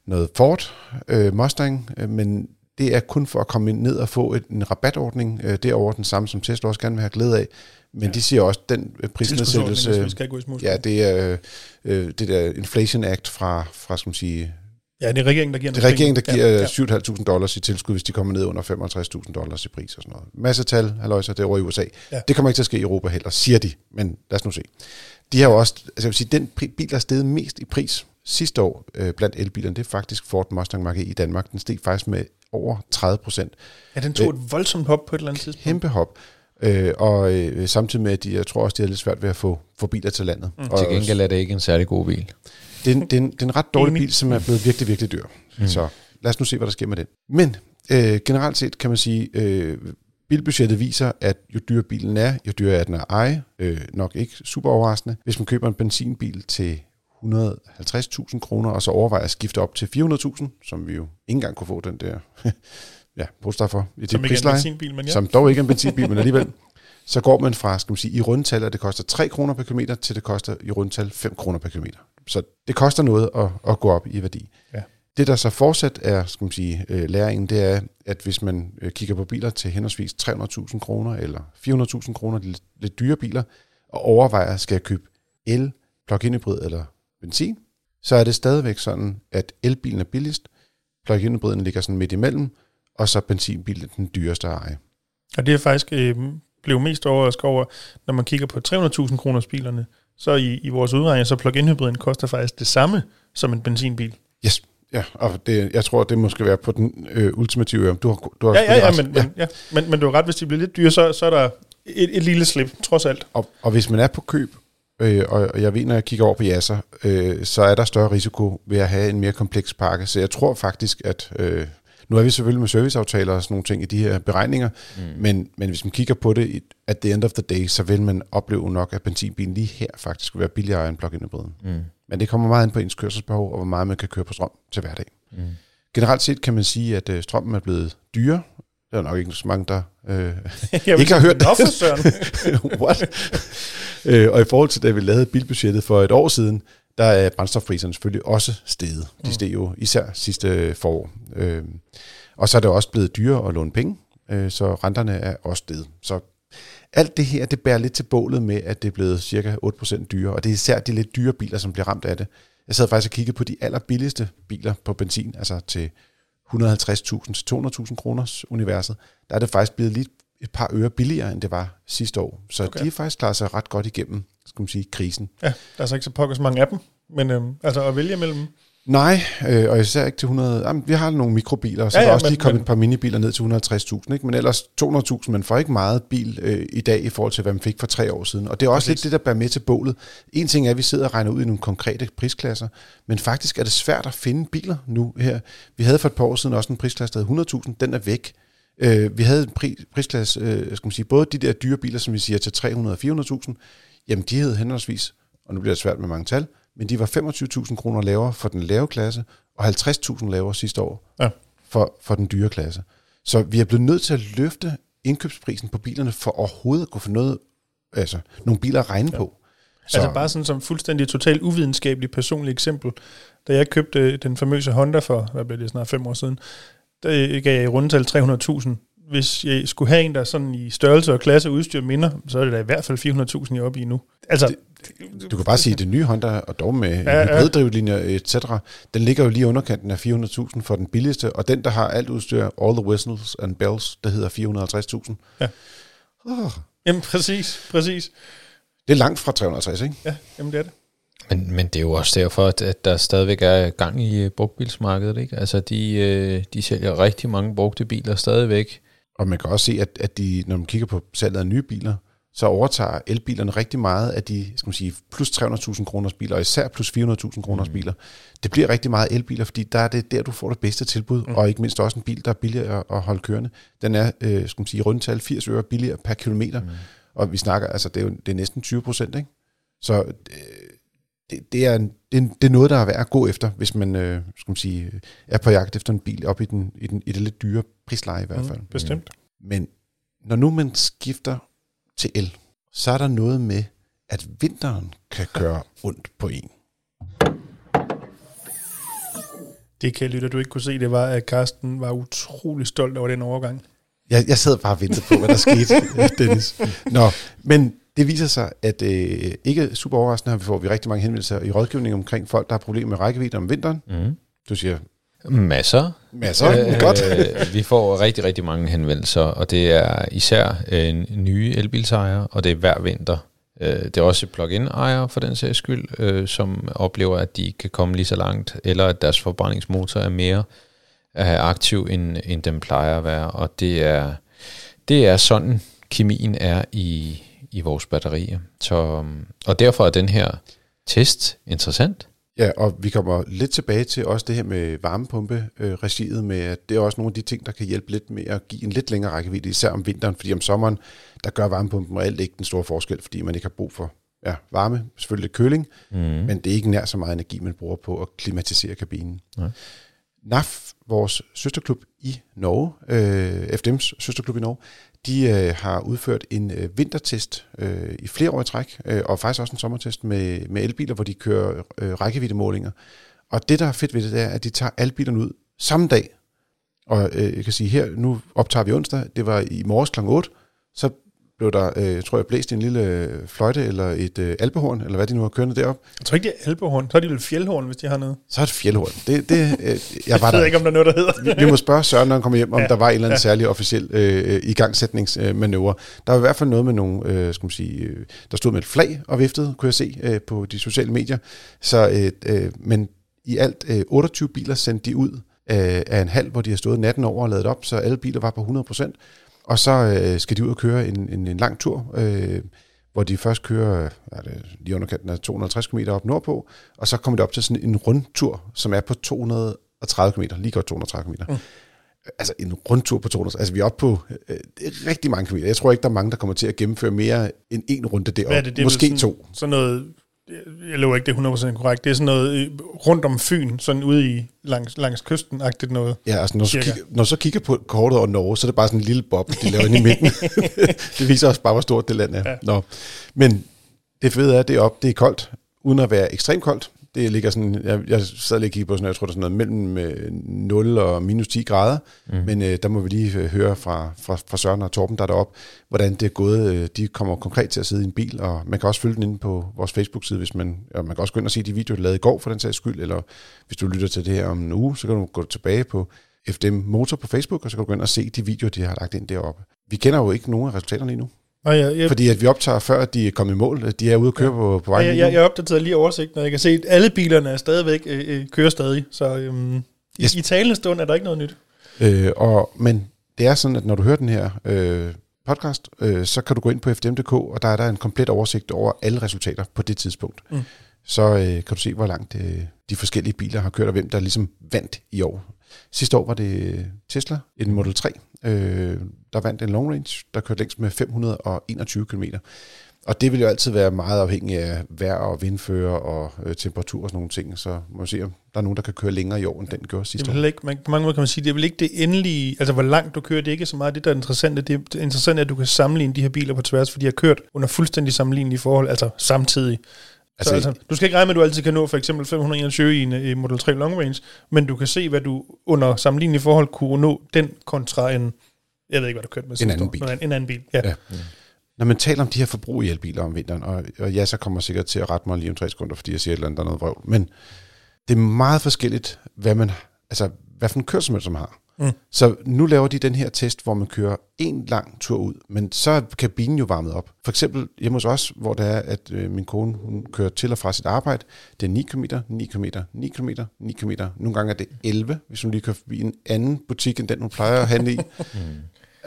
noget Ford øh, Mustang, øh, men det er kun for at komme ind ned og få et, en rabatordning øh, derover den samme, som Tesla også gerne vil have glæde af. Men ja. de siger også, at den øh, prisnedsættelse...
vi skal gå i små
Ja, det er øh, øh, det der Inflation Act fra, fra skal man sige,
ja, det er regeringen, der giver
det er regeringen, der giver
ja,
ja,
ja.
7.500 dollars i tilskud, hvis de kommer ned under 55.000 dollars i pris og sådan noget. Masse tal, halløjsa, det er over i USA.
Ja.
Det kommer ikke til at ske i Europa heller, siger de, men lad os nu se. De har jo også, altså jeg vil sige, den bil, der er steget mest i pris sidste år øh, blandt elbilerne, det er faktisk Ford Mustang Mach-E i Danmark. Den steg faktisk med over 30 procent.
Ja, den tog et voldsomt hop på et eller andet tidspunkt.
Kæmpe hop. Øh, og øh, samtidig med, at de, jeg tror også, de har lidt svært ved at få, få biler til landet. Mm. Og
Til gengæld er det ikke en særlig god bil.
det, er en, det, er en, det er en ret dårlig
Enig.
bil, som er blevet virkelig, virkelig dyr. Mm. Så lad os nu se, hvad der sker med den. Men øh, generelt set kan man sige, øh, bilbudgettet viser, at jo dyrere bilen er, jo dyrere er den at eje. Øh, nok ikke super overraskende. Hvis man køber en benzinbil til 150.000 kroner, og så overvejer at skifte op til 400.000, som vi jo ikke engang kunne få den der ja, bogstav for i
Som ikke er en
prisleje
benzinbil, men ja.
som dog ikke er en benzinbil, men alligevel, så går man fra, skal man sige, i rundtal, at det koster 3 kroner per kilometer, til det koster i rundtal 5 kroner per kilometer. Så det koster noget at, at gå op i værdi.
Ja.
Det, der så fortsat er skal man sige, øh, læringen, det er, at hvis man øh, kigger på biler til henholdsvis 300.000 kroner eller 400.000 kroner, lidt, lidt dyre biler, og overvejer, skal jeg købe el, plug-in hybrid eller benzin, så er det stadigvæk sådan, at elbilen er billigst, plug-in hybriden ligger sådan midt imellem, og så benzinbilen den dyreste at eje.
Og det er faktisk øh, blevet mest overrasket over, når man kigger på 300.000 kroners bilerne, så i, i vores udregning, så plug-in hybriden koster faktisk det samme som en benzinbil.
Yes, ja, og det, jeg tror, det må skal være på den øh, ultimative. Du har, du har
Ja, ja, ja, men, men, ja. Men, men du har ret, hvis de bliver lidt dyre, så, så er der et, et lille slip, trods alt.
Og, og hvis man er på køb, øh, og, og jeg ved, når jeg kigger over på Jasser, øh, så er der større risiko ved at have en mere kompleks pakke. Så jeg tror faktisk, at øh, nu er vi selvfølgelig med serviceaftaler og sådan nogle ting i de her beregninger, mm. men, men hvis man kigger på det at the end of the day, så vil man opleve nok, at benzinbilen lige her faktisk vil være billigere end plug-in hybriden.
Mm.
Men det kommer meget ind på ens kørselsbehov, og hvor meget man kan køre på strøm til hverdag.
Mm.
Generelt set kan man sige, at øh, strømmen er blevet dyrere. Der er nok ikke så mange, der øh, [LAUGHS]
Jeg
Ikke har hørt det.
Nå for søren. [LAUGHS]
What? øh, og i forhold til, da vi lavede bilbudgettet for et år siden, der er brændstofpriserne selvfølgelig også steget. De steg jo især sidste forår. Øh, og så er det også blevet dyrere at låne penge, øh, så renterne er også steget. Så alt det her, det bærer lidt til bålet med, at det er blevet cirka 8% dyrere, og det er især de lidt dyre biler, som bliver ramt af det. Jeg sad faktisk og kiggede på de allerbilligste biler på benzin, altså til 150.000 til 200.000 kroners universet. Der er det faktisk blevet lidt et par øre billigere, end det var sidste år. Så
Okay.
de er faktisk klaret sig ret godt igennem, skal man sige, krisen.
Ja, der er så ikke så pokkers mange af dem, men øhm, altså at vælge mellem...
Nej, øh, og især ikke til 100... Jamen, vi har nogle mikrobiler, og så
Ja,
ja, er der
ja,
også
men-
lige kommet
men-
et par minibiler ned til 150.000, ikke? men ellers 200.000, man får ikke meget bil øh, i dag i forhold til, hvad man fik for tre år siden. Og det er også
Præcis.
lidt det, der bærer med til bålet. En ting er, at vi sidder og regner ud i nogle konkrete prisklasser, men faktisk er det svært at finde biler nu her. Vi havde for et par år siden også en prisklasse, der hed 100.000, den er væk. Øh, vi havde en pri, prisklasse, øh, skal man sige, både de der dyre biler, som vi siger til 300 400.000, jamen de hed henholdsvis, og nu bliver det svært med mange tal, men de var 25.000 kroner lavere for den lave klasse, og 50.000 lavere sidste år
Ja.
for, for den dyre klasse. Så vi er blevet nødt til at løfte indkøbsprisen på bilerne for overhovedet at kunne få noget, altså nogle biler at regne ja. på.
Så. Altså bare sådan som fuldstændig totalt uvidenskabeligt personligt eksempel. Da jeg købte den famøse Honda for, hvad blev det, snart fem år siden, der gav jeg i rundetal 300.000. Hvis jeg skulle have en, der sådan i størrelse og klasse udstyr minder, så er det da i hvert fald 400.000, jeg er oppe i nu. Altså, det,
Du kan bare sige, at det nye Honda, og dog med
Ja,
hybriddrivlinjer, et cetera, den ligger jo lige underkanten af 400.000 for den billigste, og den, der har alt udstyr, all the whistles and bells, der hedder 450.000.
Ja.
Oh,
jamen præcis, præcis.
det er langt fra 350, ikke?
Ja, jamen det er det.
Men, men det er jo også derfor, at, at der stadigvæk er gang i øh, brugtbilsmarkedet. Ikke? Altså, de, øh, de sælger rigtig mange brugte biler stadigvæk.
Og man kan også se, at, at de, når man kigger på salget af nye biler, så overtager elbilerne rigtig meget af de skal man sige, plus 300.000 kroners biler, og især plus 400.000 kroners mm. biler. Det bliver rigtig meget elbiler, fordi der er det der, du får det bedste tilbud, mm. og ikke mindst også en bil, der er billigere at holde kørende. Den er, øh, skal man sige, rundtal 80 øre billigere per kilometer, mm. og vi snakker, altså det er, jo, det er næsten 20 procent, ikke? Så øh, det, det, er, en- det, er, det er noget, der er værd at gå efter, hvis man øh, skal man sige, er på jagt efter en bil op i, den, i, den, i det lidt dyre prisleje i hvert fald.
Mm, bestemt.
Men når nu man skifter til el, så er der noget med, at vinteren kan gøre ondt på en.
Det kan lytte, du ikke kunne se, det var, at Carsten var utrolig stolt over den overgang.
Jeg, jeg sad bare og ventede på, hvad der skete, [LAUGHS] Dennis. Nå, men det viser sig, at øh, ikke super overraskende har vi får vi rigtig mange henvendelser i rådgivning omkring folk, der har problemer med rækkevidde om vinteren.
Mm.
Du siger,
Masser.
masser, øh, godt.
Øh, vi får rigtig, rigtig mange henvendelser, og det er især øh, nye elbilsejere, og det er hver vinter. Øh, det er også plug-in ejere for den sags skyld, øh, som oplever, at de ikke kan komme lige så langt, eller at deres forbrændingsmotor er mere øh, aktiv, end, end den plejer at være. Og det er, det er sådan, kemien er i, i vores batterier. Så, og derfor er den her test interessant.
Ja, og vi kommer lidt tilbage til også det her med varmepumpe-regiet, med at det er også nogle af de ting, der kan hjælpe lidt med at give en lidt længere rækkevidde, især om vinteren, fordi om sommeren, der gør varmepumpen reelt ikke den store forskel, fordi man ikke har brug for ja, varme, selvfølgelig køling,
Mm.
men det er ikke nær så meget energi, man bruger på at klimatisere kabinen.
Nej.
NAF, vores søsterklub i Norge, øh, FDM's søsterklub i Norge, de øh, har udført en øh, vintertest øh, i flere år i træk, øh, og faktisk også en sommertest med, med elbiler, hvor de kører øh, rækkeviddemålinger. Og det, der er fedt ved det, det er, at de tager alle bilerne ud samme dag. Og øh, jeg kan sige her, nu optager vi onsdag, det var i morges kl. 8, så blev der, øh, jeg tror jeg, blæst en lille øh, fløjte eller et øh, alpehorn, eller hvad de nu har kørende derop.
Jeg tror ikke, det er alpehorn. Så er de vel fjeldhorn, hvis de har noget.
Så er det fjeldhorn. Det, det, øh, jeg [LAUGHS] var
Jeg ved
der.
ikke, om der er noget, der hedder.
Vi, vi må spørge Søren, når han kommer hjem, om
Ja.
ja. der var en eller anden særlig officiel øh, igangsætningsmanøvre. Der var i hvert fald noget med nogle, øh, skal man sige, øh, der stod med et flag og viftede, kunne jeg se øh, på de sociale medier. Så, øh, øh, men i alt øh, 28 biler sendte de ud øh, af en halv, hvor de har stået natten over og lavet op, så alle biler var på 100%. Og så øh, skal de ud og køre en, en, en lang tur, øh, hvor de først kører er det, lige underkanten af 250 km op nordpå, og så kommer de op til sådan en rundtur, som er på 230 km, lige godt 230 km. Mm. Altså en rundtur på 200, altså vi er oppe på øh, rigtig mange kilometer. Jeg tror ikke, der er mange, der kommer til at gennemføre mere end en runde deroppe.
Hvad er det? det er vel
Måske
sådan,
to.
Sådan noget, jeg lover ikke, det er 100% korrekt. Det er sådan noget øh, rundt om Fyn, sådan ude i langs, langs kysten-agtigt noget.
Ja, altså når, du
Cirka.
kigger, når du så kigger på kortet over Norge, så er det bare sådan en lille bob, de laver inde i midten. [LAUGHS] det viser også bare, hvor stort det land er.
Ja.
Nå. Men det fede er, at det er op, det er koldt, uden at være ekstremt koldt. Det ligger sådan, jeg, jeg sad lige og kiggede på sådan, jeg tror, der er sådan noget mellem øh, 0 og minus 10 grader. Mm. Men øh, der må vi lige øh, høre fra, fra, fra Søren og Torben, der er deroppe, hvordan det er gået. Øh, de kommer konkret til at sidde i en bil, og man kan også følge den inde på vores Facebook-side, hvis man, og man kan også gå ind og se de videoer, der lavede i går for den sags skyld, eller hvis du lytter til det her om en uge, så kan du gå tilbage på FDM Motor på Facebook, og så kan du gå ind og se de videoer, de har lagt ind deroppe. Vi kender jo ikke nogen af resultaterne endnu,
Og jeg, jeg,
fordi at vi optager før, at de er kommet i mål. De er ude at køre på, på vejen
jeg, jeg, jeg opdaterede lige oversigten, og jeg kan se, at alle bilerne er stadigvæk øh, øh, kører stadig. Så øhm, i,
Yes.
i talende stund er der ikke noget nyt.
Øh, og, men det er sådan, at når du hører den her øh, podcast, øh, så kan du gå ind på fdm.dk, og der er der en komplet oversigt over alle resultater på det tidspunkt.
Mm.
Så øh, kan du se, hvor langt øh, de forskellige biler har kørt, og hvem der ligesom vandt i år. Sidste år var det Tesla, en Model 3, øh, der vandt en long range, der kørte længst med 521 km. Og det vil jo altid være meget afhængigt af vejr og vindfører og øh, temperatur og sådan nogle ting. Så må vi se, om der er nogen, der kan køre længere i år, end den gjorde
Det
sidste
er
år.
ikke, man, på mange måder kan man sige, det er vel ikke det endelige, altså hvor langt du kører, det er ikke så meget det, der er interessant. Det er interessant, at du kan sammenligne de her biler på tværs, for de har kørt under fuldstændig sammenlignelige forhold, altså samtidig. Altså, så, altså, du skal ikke regne med, at du altid kan nå for eksempel 521 i en i Model 3 Long Range, men du kan se, hvad du under sammenlignelige forhold kunne nå den kontra en, jeg ved ikke, hvad du kørte med sidste
anden bil.
Noget, En anden bil, ja. ja.
Når man taler om de her forbrug i elbiler om vinteren, og, og ja, så kommer jeg sikkert til at rette mig lige om tre sekunder, fordi jeg siger et eller andet, der er noget vrøvl, men det er meget forskelligt, hvad man, altså, hvad for en kørselsmønster man har.
Mm.
Så nu laver de den her test, hvor man kører en lang tur ud, men så er kabinen jo varmet op. For eksempel hjemme hos os, hvor det er, at øh, min kone hun kører til og fra sit arbejde. Det er 9 km, 9 km, 9 km, 9 km. Nogle gange er det 11, hvis hun lige kører forbi en anden butik, end den hun plejer at handle i. [LAUGHS]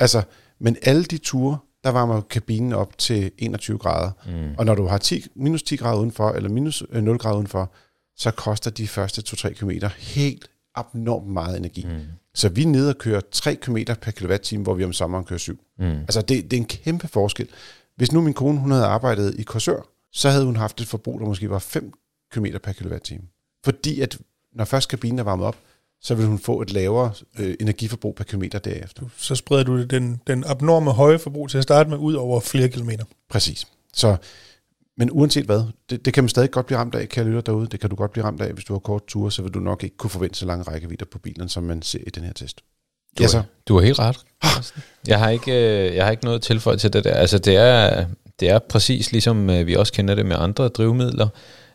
Altså, men alle de ture, der varmer kabinen op til 21 grader. Mm. Og når du har 10, minus 10 grader udenfor, eller minus øh, 0 grader udenfor, så koster de første 2-3 km helt abnormt meget energi. Mm. Så vi er nede og kører 3 km per kilowatt-time, hvor vi om sommeren kører 7. Mm. Altså, det, det er en kæmpe forskel. Hvis nu min kone hun havde arbejdet i Korsør, så havde hun haft et forbrug, der måske var 5 km per kilowatt-time. Fordi at når først kabinen er varmet op, så vil hun få et lavere øh, energiforbrug per kilometer derefter.
Så spreder du det den, den abnorme høje forbrug til at starte med ud over flere kilometer.
Præcis. Så, men uanset hvad, det, det kan man stadig godt blive ramt af, kan jeg lytte derude. Det kan du godt blive ramt af, hvis du har kort ture, så vil du nok ikke kunne forvente så lange rækkevidder på bilen, som man ser i den her test.
Du,
Ja, så.
du har helt ret. Jeg har ikke, øh, jeg har ikke noget tilføje til det der. Altså det er, det er præcis ligesom øh, vi også kender det med andre drivmidler.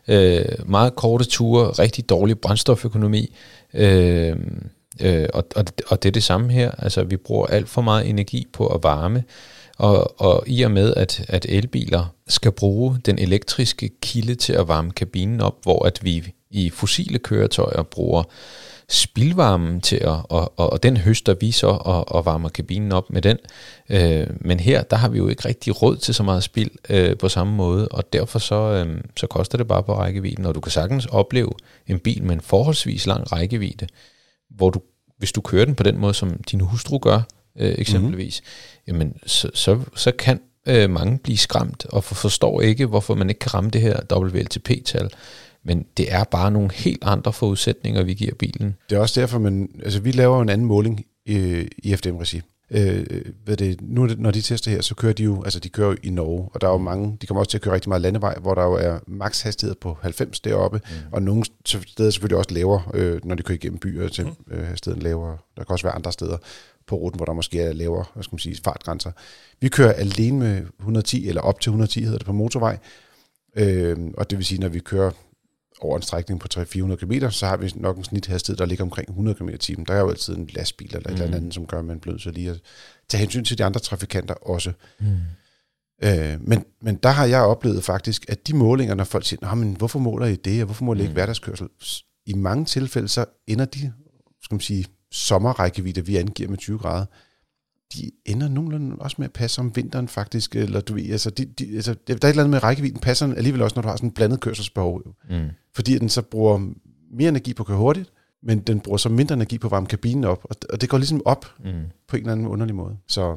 Øh, meget korte ture, rigtig dårlig brændstoføkonomi. Øh, øh, og, og, og det er det samme her. Altså vi bruger alt for meget energi på at varme. Og, og i og med, at, at elbiler skal bruge den elektriske kilde til at varme kabinen op, hvor at vi i fossile køretøjer bruger spildvarmen til at, og, og, og den høster vi så og, og varmer kabinen op med den. Øh, men her, der har vi jo ikke rigtig råd til så meget spild øh, på samme måde, og derfor så, øh, så koster det bare på rækkevidden, og du kan sagtens opleve en bil med en forholdsvis lang rækkevidde, hvor du, hvis du kører den på den måde, som din hustru gør, øh, eksempelvis, mm-hmm jamen så, så, så kan øh, mange blive skræmt og for, forstår ikke, hvorfor man ikke kan ramme det her WLTP-tal. Men det er bare nogle helt andre forudsætninger, vi giver bilen.
Det er også derfor, man, altså vi laver en anden måling i, i FDM-regi. Øh, ved det, nu når de tester her, så kører de jo, altså de kører jo i Norge, og der er jo mange, de kommer også til at køre rigtig meget landevej, hvor der jo er maks hastighed på 90 deroppe, mm. og nogle steder selvfølgelig også lavere, øh, når de kører igennem byer, til mm. øh, hastigheden lavere. Der kan også være andre steder på ruten, hvor der måske er lavere, hvad skal man sige, fartgrænser. Vi kører alene med 110, eller op til 110 hedder det på motorvej, øh, og det vil sige, når vi kører over en strækning på 300-400 km, så har vi nok en snithastighed, der ligger omkring 100 km timen. Der er jo altid en lastbil eller et eller andet, som gør, at man bliver så lige at tage hensyn til de andre trafikanter også. Mm. Øh, men, men der har jeg oplevet faktisk, at de målinger, når folk siger, men hvorfor måler I det, og hvorfor måler I ikke mm. hverdagskørsel? I mange tilfælde, så ender de, skal man sige, sommerrækkevidde, vi angiver med 20 grader, de ender nogenlunde også med at passe om vinteren faktisk, eller du ved, altså, de, de, altså der er et eller andet med rækkevidden passer alligevel også, når du har sådan en blandet kørselsbehov. Mm. Fordi den så bruger mere energi på at køre hurtigt, men den bruger så mindre energi på at varme kabinen op, og, og det går ligesom op mm. på en eller anden underlig måde. Så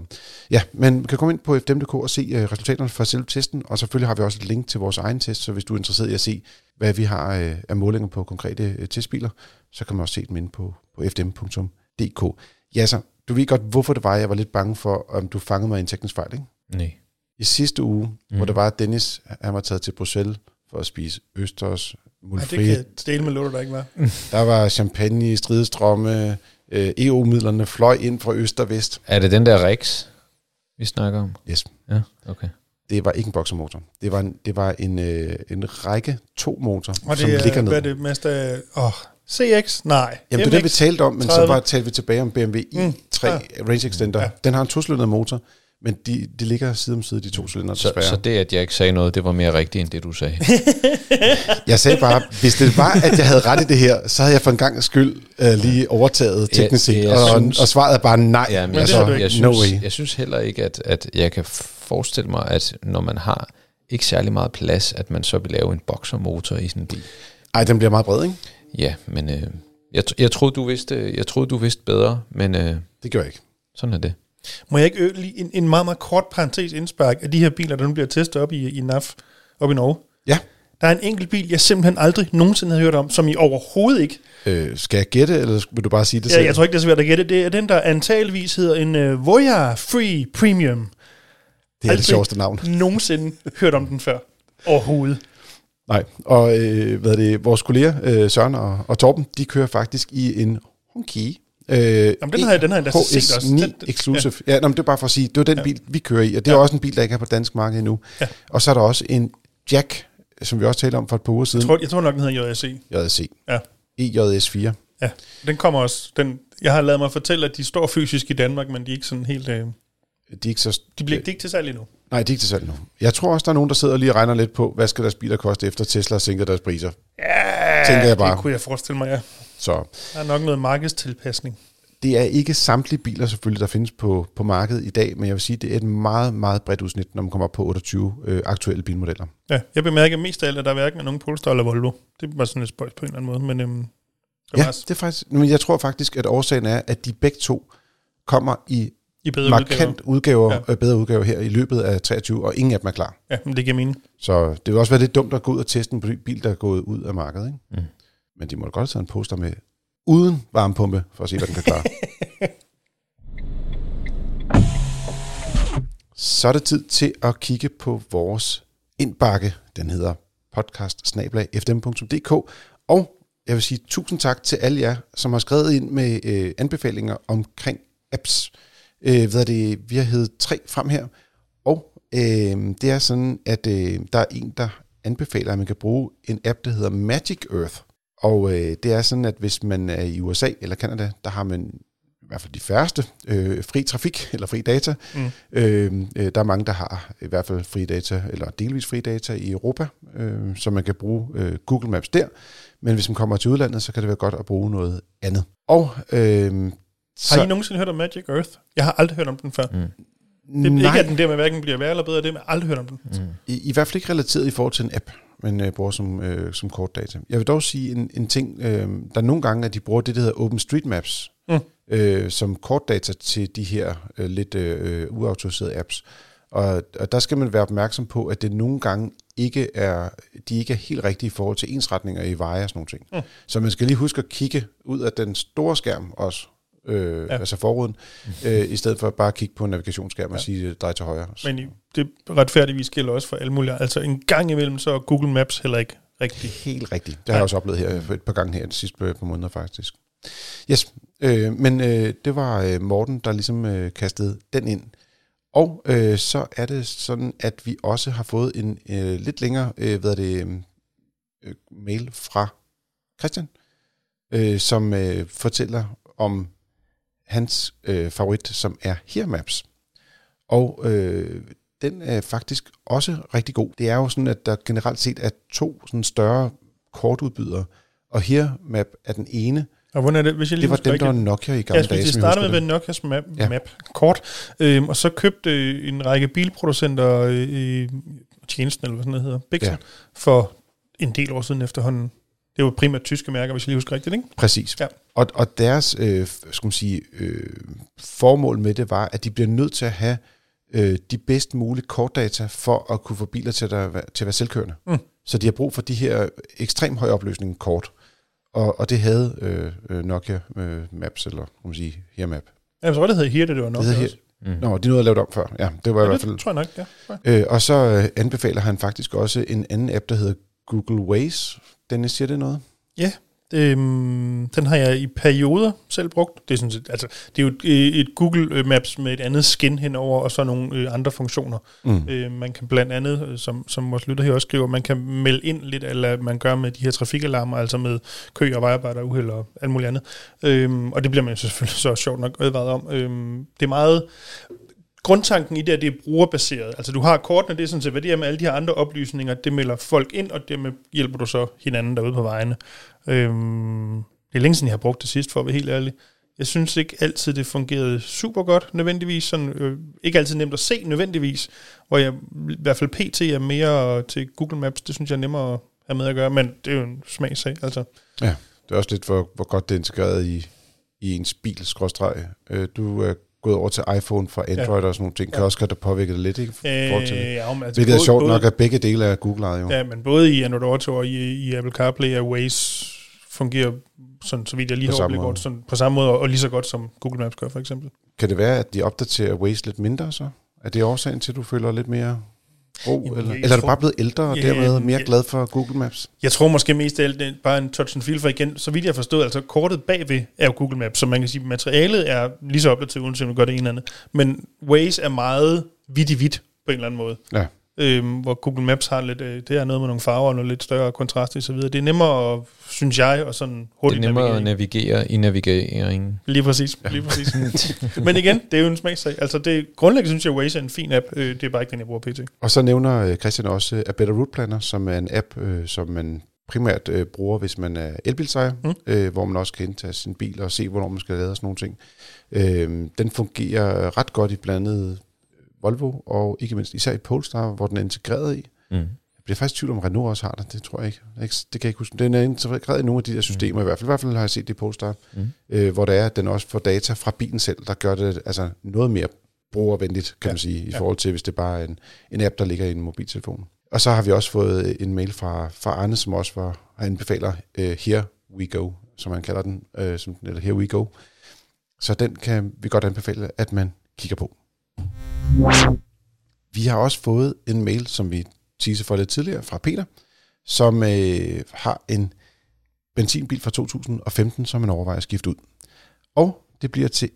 ja, men man kan komme ind på fdm.dk og se uh, resultaterne fra selve testen, og selvfølgelig har vi også et link til vores egen test, så hvis du er interesseret i at se, hvad vi har uh, af målinger på konkrete uh, testbiler, så kan man også se dem inde på, på fdm.dk. Ja, så du ved godt, hvorfor det var, jeg var lidt bange for, om du fangede mig i en teknisk fejl, ikke?
Nej.
I sidste uge, mm. hvor der var Dennis, han var taget til Bruxelles for at spise Østers,
mulfrit. Ja, det kan dele med låter, der ikke var. [LAUGHS]
der var champagne i stridestrømme, øh, EU-midlerne fløj ind fra øst og vest.
Er det den der Rex, vi snakker om?
Yes.
Ja, okay.
Det var ikke en boksermotor. Det var en, det var en, øh, en række to motor,
og det
som
er,
ligger ned.
Hvad er det mest af... Åh, CX? Nej.
Jamen, det er det, vi talte om, men 30. så bare talte vi tilbage om BMW i3 mm. ja. Range Extender. Ja. Den har en tosylindret motor, men de, de ligger side om side, de to cylinder,
så, så det, at jeg ikke sagde noget, det var mere rigtigt, end det, du sagde? [LAUGHS]
jeg sagde bare, hvis det var, at jeg havde ret i det her, så havde jeg for en gang skyld uh, lige overtaget teknisk set, ja, og, synes, og svaret er bare nej.
Ja, men altså, jeg, jeg, synes, no way. jeg synes heller ikke, at, at jeg kan forestille mig, at når man har ikke særlig meget plads, at man så vil lave en boxermotor i sådan en bil.
Ej, den bliver meget bred, ikke?
Ja, men øh, jeg, jeg, troede, du vidste, jeg troede, du vidste bedre, men... Øh,
det gør jeg ikke.
Sådan er det.
Må jeg ikke lige en, en meget, meget kort parentes indspark af de her biler, der nu bliver testet op i, i NAF, op i Norge?
Ja.
Der er en enkelt bil, jeg simpelthen aldrig nogensinde har hørt om, som I overhovedet ikke...
Øh, skal jeg gætte, eller vil du bare sige det
ja, selv? jeg tror ikke, det er svært at gætte. Det er den, der antageligvis hedder en uh, Voya Free Premium.
Det er aldrig det sjoveste navn.
nogensinde hørt om den før. Overhovedet.
Nej, og øh, hvad er det, vores kolleger øh, Søren og, og Torben, de kører faktisk i en Honki
Øh, Jamen, den har jeg, den har jeg
set også. Den, Exclusive. Ja, ja nå, det er bare for at sige, det var den ja. bil, vi kører i, og det er ja. også en bil, der ikke er på dansk marked endnu. Ja. Og så er der også en Jack, som vi også talte om for et par uger siden.
Jeg tror, jeg tror nok, den hedder JSC.
JSC.
Ja.
EJS4.
Ja, den kommer også. Den, jeg har lavet mig fortælle, at de står fysisk i Danmark, men de er ikke sådan helt... Øh, de,
er ikke så,
de bliver de ikke til salg endnu.
Nej, de er ikke til salg endnu. Jeg tror også, der er nogen, der sidder lige og regner lidt på, hvad skal deres biler koste efter Tesla har sænket deres priser.
Ja, tænker jeg bare. det kunne jeg forestille mig, ja.
Så.
Der er nok noget markedstilpasning
det er ikke samtlige biler selvfølgelig, der findes på, på markedet i dag, men jeg vil sige, det er et meget, meget bredt udsnit, når man kommer op på 28 øh, aktuelle bilmodeller.
Ja, jeg bemærker mest af alt, at der er hverken nogen Polestar eller Volvo. Det var sådan et spøjs på en eller anden måde, men øhm,
det ja, det er faktisk, men jeg tror faktisk, at årsagen er, at de begge to kommer i,
I bedre
markant udgaver, udgaver ja. øh, bedre udgaver her i løbet af 23, og ingen af dem er klar.
Ja, men det giver mening.
Så det vil også være lidt dumt at gå ud og teste en bil, der er gået ud af markedet. Ikke? Mm. Men de må da godt have en poster med uden varmepumpe, for at se, hvad den kan klare. [LAUGHS] Så er det tid til at kigge på vores indbakke. Den hedder podcast og jeg vil sige tusind tak til alle jer, som har skrevet ind med øh, anbefalinger omkring apps. Øh, hvad er det? Vi har heddet tre frem her, og øh, det er sådan, at øh, der er en, der anbefaler, at man kan bruge en app, der hedder Magic Earth. Og øh, det er sådan, at hvis man er i USA eller Canada, der har man i hvert fald de færreste øh, fri trafik [LAUGHS] eller fri data. Mm. Øh, øh, der er mange, der har i hvert fald fri data eller delvis fri data i Europa, øh, så man kan bruge øh, Google Maps der. Men hvis man kommer til udlandet, så kan det være godt at bruge noget andet. Og øh,
har I nogensinde hørt om Magic Earth? Jeg har aldrig hørt om den før. Mm. Det er Nej. ikke, at den der med hverken bliver værre eller bedre, det er, jeg har aldrig hørt om den. Mm.
I, I hvert fald ikke relateret i forhold til en app men øh, bruger som, øh, som kortdata. Jeg vil dog sige en, en ting. Øh, der er nogle gange, at de bruger det, der hedder OpenStreetMaps, mm. øh, som kortdata til de her øh, lidt øh, uautoriserede apps. Og, og der skal man være opmærksom på, at det nogle gange ikke er, de ikke er helt rigtige i forhold til ensretninger i veje og sådan nogle ting. Mm. Så man skal lige huske at kigge ud af den store skærm også, øh,
Ja.
ja. altså forruden, øh, i stedet for bare at kigge på en navigationsskærm ja. og sige, drej til højre.
Men i- det retfærdigvis gælder også for alle mulige. Altså en gang imellem, så er Google Maps heller ikke rigtig.
Helt rigtigt. Det har jeg også oplevet her for et par gange her de sidste par par måneder faktisk. Yes, øh, men øh, det var øh, Morten, der ligesom øh, kastede den ind. Og øh, så er det sådan, at vi også har fået en øh, lidt længere øh, hvad er det, øh, mail fra Christian, øh, som øh, fortæller om hans øh, favorit, som er Here Maps. Og øh, den er faktisk også rigtig god. Det er jo sådan, at der generelt set er to sådan større kortudbydere, og Here Map er den ene.
Og hvordan er det, hvis jeg lige
Det var dem, der var? Nokia i
Ja,
gamle
skulle
dage.
til at
som jeg
starte med
det.
Nokias map,
Ja.
map kort, øhm, og så købte øh, en række bilproducenter øh, tjenesten, eller hvad sådan noget hedder, Bixen,
Ja.
ja. for en del år siden efterhånden. Det var primært tyske mærker, hvis jeg lige husker rigtigt, ikke?
Præcis.
Ja.
Og, og deres øh, skal man sige, øh, formål med det var, at de bliver nødt til at have øh, de bedst mulige kortdata for at kunne få biler til at, være- til at være selvkørende.
Mm.
Så de har brug for de her ekstremt høj opløsning kort. Og, og det havde øh, øh, Nokia øh, Maps, eller kan man sige, Here Map.
Ja, så det hed Here, det var
Det
Nokia
hedder
også.
Mm.
Nå, de nåede at lave det om før. Ja, det var i
Ja,
hvert fald...
det tror jeg nok, ja.
Øh, og så øh, anbefaler han faktisk også en anden app, der hedder Google Waze. Dennis, siger det noget?
Øhm, den har jeg i perioder selv brugt. Det er, sådan set, altså, det er jo et, et Google Maps med et andet skin henover, og så nogle øh, andre funktioner.
Mm.
Øh, man kan blandt andet, øh, som, som vores lytter her også skriver, man kan melde ind lidt, eller man gør med de her trafikalarmer, altså med kø og vejarbejder, uheld og alt muligt andet. Øhm, og det bliver man jo selvfølgelig [LAUGHS] så sjovt nok advaret om. Øhm, det er meget... Grundtanken i det er, at det er brugerbaseret. Altså du har kortene, det er sådan set, hvad det er med alle de her andre oplysninger, det melder folk ind, og dermed hjælper du så hinanden derude på vejene. Øhm, det er længe siden, jeg har brugt det sidst, for at være helt ærlig. Jeg synes ikke altid, det fungerede super godt, nødvendigvis. Sådan, øh, ikke altid nemt at se, nødvendigvis. Hvor jeg i hvert fald pt. er mere til Google Maps. Det synes jeg er nemmere at have med at gøre, men det er jo en smagssag. Altså.
Ja, Det er også lidt, hvor, hvor godt det er integreret i, i ens bil, skråstreg. Øh, du er gået over til iPhone fra Android ja. og sådan nogle ting. Kan
Ja.
også godt have påvirket det lidt, ikke?
Øh,
forhold til det.
ja, men altså,
Hvilket er
både-
sjovt
både-
nok, at begge dele er Google jo. Ja.
Men både i Android Auto og i, i Apple CarPlay og Waze fungerer, sådan, så vidt jeg lige
På
har overblik over det, sådan, på samme måde, og lige så godt som Google Maps gør, for eksempel.
Kan det være, at de opdaterer Waze lidt mindre så? Er det årsagen til, at du føler lidt mere ro?
Jamen,
eller, eller er du bare blevet ældre og dermed mere glad for Google Maps?
Jeg tror måske mest af alt, det er bare en touch and feel, for igen, så vidt jeg forstået, altså kortet bagved er jo Google Maps, så man kan sige, materialet er lige så opdateret, uanset om du gør det ene eller andet. Men Waze er meget vidt i vidt på en eller anden måde.
Ja.
Øhm, hvor Google Maps har lidt, øh, det er noget med nogle farver og noget lidt større kontrast og så videre. Det er nemmere, synes jeg, og sådan
Det er
hurtigt
nemmere at
navigere i.
navigeringen.
Lige præcis, lige præcis. Men igen, det er jo en smagssag. Altså det, grundlæggende synes jeg, Waze er en fin app. Øh, det er bare ikke den, jeg bruger pt.
Og så nævner øh, Christian også øh, A Better Route Planner, som er en app, øh, som man primært øh, bruger, hvis man er elbilsejer,
Mm.
øh, hvor man også kan indtage sin bil og se, hvornår man skal lade og sådan nogle ting. Øh, den fungerer ret godt i blandet Volvo, og ikke mindst især i Polestar, hvor den er integreret i.
Mm.
Jeg bliver faktisk i tvivl om, Renault også har det. Det tror jeg ikke. Det kan jeg ikke huske. Den er integreret i nogle af de der systemer, mm. i hvert fald. I hvert fald har jeg set det i Polestar,
Mm.
øh, hvor det er, at den også får data fra bilen selv, der gør det altså noget mere brugervenligt, kan
Ja.
man sige, i
Ja.
forhold til, hvis det bare er en, en app, der ligger i en mobiltelefon. Og så har vi også fået en mail fra, fra Arne, som også var, han anbefaler uh, Here We Go, som han kalder den, uh, som, eller Here We Go. Så den kan vi godt anbefale, at man kigger på. Vi har også fået en mail, som vi teaser for lidt tidligere, fra Peter, som øh, har en benzinbil fra 2015, som han overvejer at skifte ud. Og det bliver til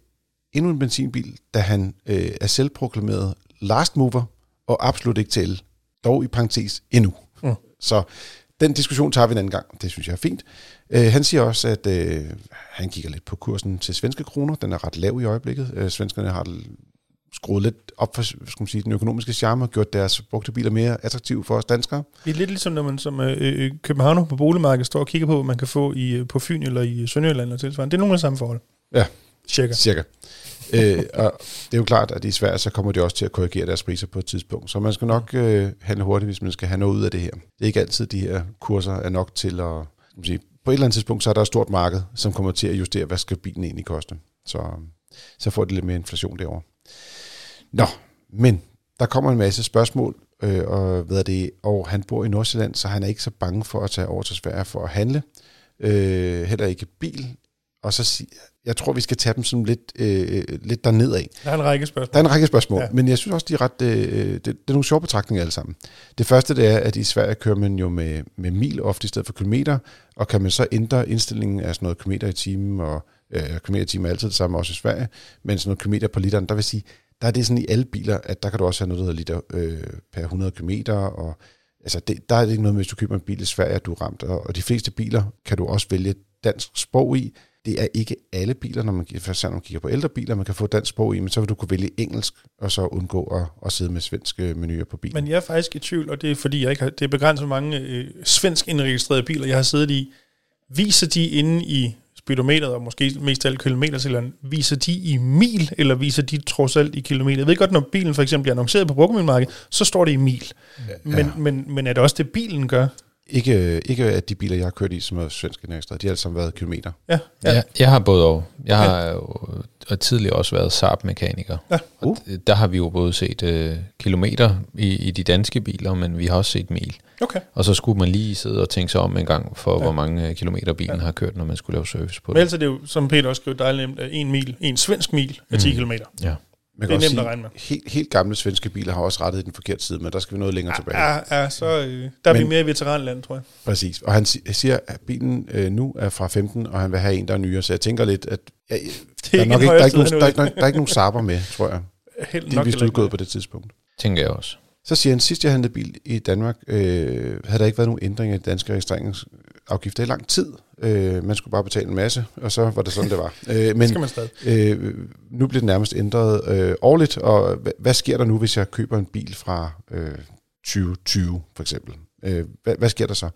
endnu en benzinbil, da han øh, er selvproklameret last mover og absolut ikke til el. Dog i parentes endnu.
Mm.
Så den diskussion tager vi en anden gang. Det synes jeg er fint. Øh, han siger også, at øh, han kigger lidt på kursen til svenske kroner. Den er ret lav i øjeblikket. Øh, svenskerne har skruet lidt op for skal man sige, den økonomiske charme og gjort deres brugte biler mere attraktive for os danskere.
Det er lidt ligesom, når man som øh, øh, københavner på boligmarkedet står og kigger på, hvad man kan få i, øh, på Fyn eller i Sønderjylland eller tilsvarende. Det er nogle af samme forhold.
Ja.
Cirka.
Cirka. øh, og det er jo klart, at i Sverige, så kommer de også til at korrigere deres priser på et tidspunkt. Så man skal nok øh, handle hurtigt, hvis man skal have noget ud af det her. Det er ikke altid, de her kurser er nok til at... Skal sige, på et eller andet tidspunkt, så er der et stort marked, som kommer til at justere, hvad skal bilen egentlig koste. Så, så får det lidt mere inflation derovre. Nå, men der kommer en masse spørgsmål, øh, og, hvad det, og han bor i Nordsjælland, så han er ikke så bange for at tage over til Sverige for at handle. Øh, heller ikke bil, og så sige, jeg tror, vi skal tage dem sådan lidt, øh, lidt derned af.
Der er en række spørgsmål.
Der er en række spørgsmål,
Ja.
ja. men jeg synes også, de er ret, øh, det, det er nogle sjove betragtninger alle sammen. Det første, det er, at i Sverige kører man jo med, med mil ofte i stedet for kilometer, og kan man så ændre indstillingen af sådan noget kilometer i timen, og øh, kilometer i timen er altid det samme, også i Sverige, men sådan noget kilometer på literen, der vil sige, der er det sådan i alle biler, at der kan du også have noget, der hedder liter øh, per 100 km, og altså det, der er det ikke noget med, hvis du køber en bil i Sverige, at du er ramt, og, og de fleste biler kan du også vælge dansk sprog i, det er ikke alle biler, når man, for når man kigger på ældre biler, man kan få dansk sprog i, men så vil du kunne vælge engelsk, og så undgå at, at sidde med svenske menuer på bilen.
Men jeg er faktisk i tvivl, og det er fordi, jeg ikke har, det er begrænset mange øh, svensk indregistrerede biler, jeg har siddet i. Viser de inde i speedometeret, og måske mest af alle kilometertælleren, viser de i mil, eller viser de trods alt i kilometer? Jeg ved godt, når bilen for eksempel bliver annonceret på brugmiddelmarkedet, så står det i mil. Men,
Ja.
men, men er det også det, bilen gør?
Ikke, ikke at de biler, jeg har kørt i, som er svenske ekstra, de har alle sammen været kilometer.
Ja,
Ja. Jeg, jeg har både og. Jeg har jo og tidligere også været Saab-mekaniker.
Ja.
Og d- der har vi jo både set øh, kilometer i, i de danske biler, men vi har også set mil.
Okay.
Og så skulle man lige sidde og tænke sig om en gang for,
Ja.
hvor mange øh, kilometer bilen
Ja.
har kørt, når man skulle lave service på
Men
det.
ellers er det jo, som Peter også skrev dejligt nemt, at en mil, en svensk mil er 10
Mm.
km.
Ja.
Man
Det er nemt at
sige,
regne med.
Helt, helt gamle svenske biler har også rettet i den forkerte side, men der skal vi noget længere tilbage.
Ja, ja, så øh, der er vi
Men-
mere i veteranland, tror jeg.
Præcis. Og han si- siger, at bilen øh, nu er fra 15, og han vil have en, der er nyere. Så jeg tænker lidt, at ja, [LAUGHS] der, er
ikke
nok ikke, der, er ikke nogen, der, er ikke, der er ikke nogen saber med, tror jeg. [LAUGHS]
Helt
De er
nok
vist udgået på det tidspunkt.
Tænker jeg også.
Så siger han, sidst jeg handlede bil i Danmark, øh, havde der ikke været nogen ændring af de danske registreringsafgifter i lang tid. Øh, man skulle bare betale en masse, og så var det sådan, det var. [LAUGHS] Øh,
Det
men
skal man stadig.
øh, nu bliver det nærmest ændret øh, årligt, og hvad, hvad sker der nu, hvis jeg køber en bil fra øh, 2020 for eksempel? Øh, hvad, hvad sker der så?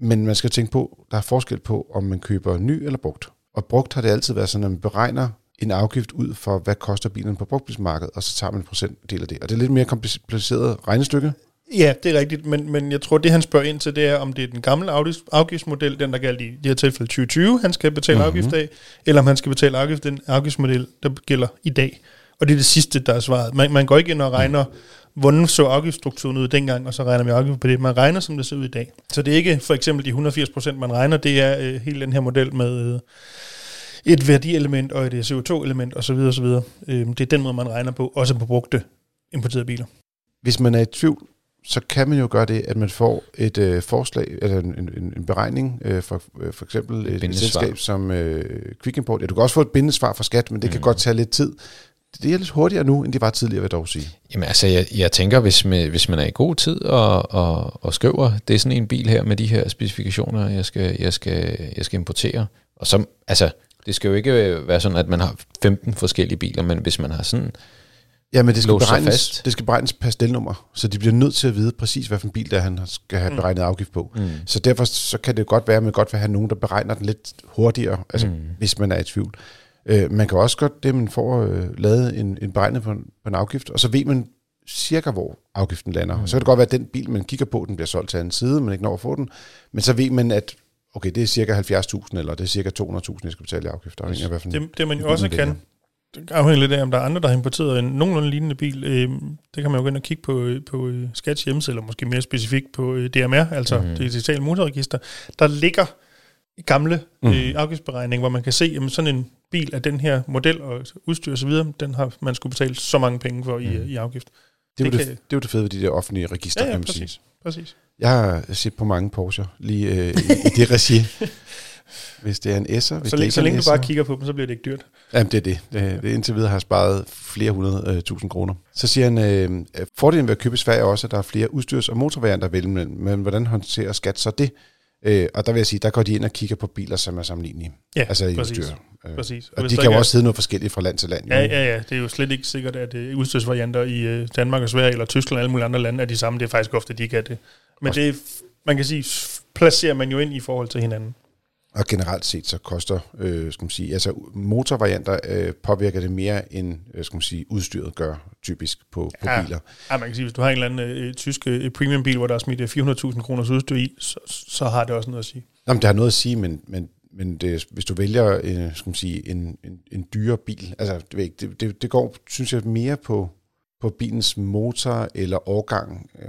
Men man skal tænke på, der er forskel på, om man køber ny eller brugt. Og brugt har det altid været sådan, at man beregner en afgift ud for, hvad koster bilen på brugtbilsmarkedet, og så tager man en procentdel af det. Og det er lidt mere kompliceret regnestykke.
Ja, det er rigtigt, men, men jeg tror, det han spørger ind til, det er, om det er den gamle afgifts- afgiftsmodel, den der galt i det her tilfælde 2020, han skal betale mm-hmm. afgift af, eller om han skal betale afgift, den afgiftsmodel, der gælder i dag. Og det er det sidste, der er svaret. Man, man går ikke ind og regner, hvordan så afgiftsstrukturen ud dengang, og så regner man afgift på det. Man regner, som det ser ud i dag. Så det er ikke for eksempel de 180 procent, man regner, det er øh, hele den her model med øh, et værdielement og et øh, CO2-element osv. osv. Øh, det er den måde, man regner på, også på brugte importerede biler.
Hvis man er i tvivl, så kan man jo gøre det, at man får et øh, forslag, eller en, en, en beregning øh, for, øh, for eksempel et, et selskab som øh, Quick Import. Ja, du kan også få et bindesvar fra skat, men det mm. kan godt tage lidt tid. Det er lidt hurtigere nu, end det var tidligere, vil jeg dog sige.
Jamen altså, jeg, jeg tænker, hvis man, hvis man er i god tid og, og, og skriver, det er sådan en bil her med de her specifikationer, jeg skal, jeg skal, jeg skal importere. Og så, altså, det skal jo ikke være sådan, at man har 15 forskellige biler, men hvis man har sådan,
Ja, men det skal, beregnes,
fast.
det skal beregnes per stelnummer, så de bliver nødt til at vide præcis, hvad for en bil der han skal have
Mm.
beregnet afgift på.
mm,
Så derfor så kan det godt være, at man godt vil have nogen, der beregner den lidt hurtigere, altså mm. Hvis man er i tvivl. Øh, man kan også godt det, man får øh, lavet en, en beregning på en, på en afgift, og så ved man cirka, hvor afgiften lander. Mm. Så kan det godt være, at den bil, man kigger på, den bliver solgt til anden side, man ikke når at få den, men så ved man, at okay, det er cirka 70.000, eller det er cirka 200.000, jeg skal betale i afgifter. afhængig af, hvad for en-
Det, det man jo også kan, det afhænger lidt af, om der er andre, der har importeret en nogenlunde lignende bil. Øh, det kan man jo gå ind og kigge på, øh, på øh, Skats hjemmeside, eller måske mere specifikt på øh, DMR, altså mm.
Mhm.
det digitale motorregister. Der ligger gamle
Mhm.
øh, afgiftsberegning, hvor man kan se, at sådan en bil af den her model og udstyr osv., den har man skulle betale så mange penge for i,
Mhm.
i afgift.
det, er
det
det,
kan-
det er jo det fede ved de der offentlige register,
Ja, ja,
kan man
præcis.
sige.
Præcis.
Jeg har set på mange Porsche lige øh, i, i det regi. [LAUGHS] Hvis det er en S'er, hvis
Så,
det
længe,
ikke
så
er
længe du bare kigger på dem, så bliver det ikke dyrt.
Jamen, det er det. det, indtil videre har jeg sparet flere hundrede øh, tusind kroner. Så siger han, øh, at fordelen ved at købe i Sverige er også, at der er flere udstyrs- og motorvarianter at vælge mellem. Men hvordan håndterer skat så det? Øh, og der vil jeg sige, der går de ind og kigger på biler, som er sammenlignelige.
Ja,
altså i
præcis.
udstyr. Øh,
præcis.
Og
hvis
de kan
ikke
jo
er-
også sidde noget forskelligt fra land til land. jo.
Ja, ja, ja. Det er jo slet ikke sikkert, at uh, udstyrsvarianter i uh, Danmark og Sverige eller Tyskland og alle mulige andre lande er de samme. Det er faktisk ofte, de kan det. Men
Også-
det er, man kan sige, placerer man jo ind i forhold til hinanden.
Og generelt set så koster, øh, skal man sige, altså motorvarianter øh, påvirker det mere end, øh, skal man sige, udstyret gør typisk på, på
Ja.
biler.
Ja, man kan sige, hvis du har en eller anden øh, tysk øh, premiumbil, hvor der er smidt øh, 400.000 kroners udstyr i, så, så har det også noget at sige.
Jamen, det har noget at sige, men, men, men det, hvis du vælger øh, skal man sige, en, en, en dyre bil, altså det, det, det går, synes jeg, mere på, på bilens motor eller årgang, øh,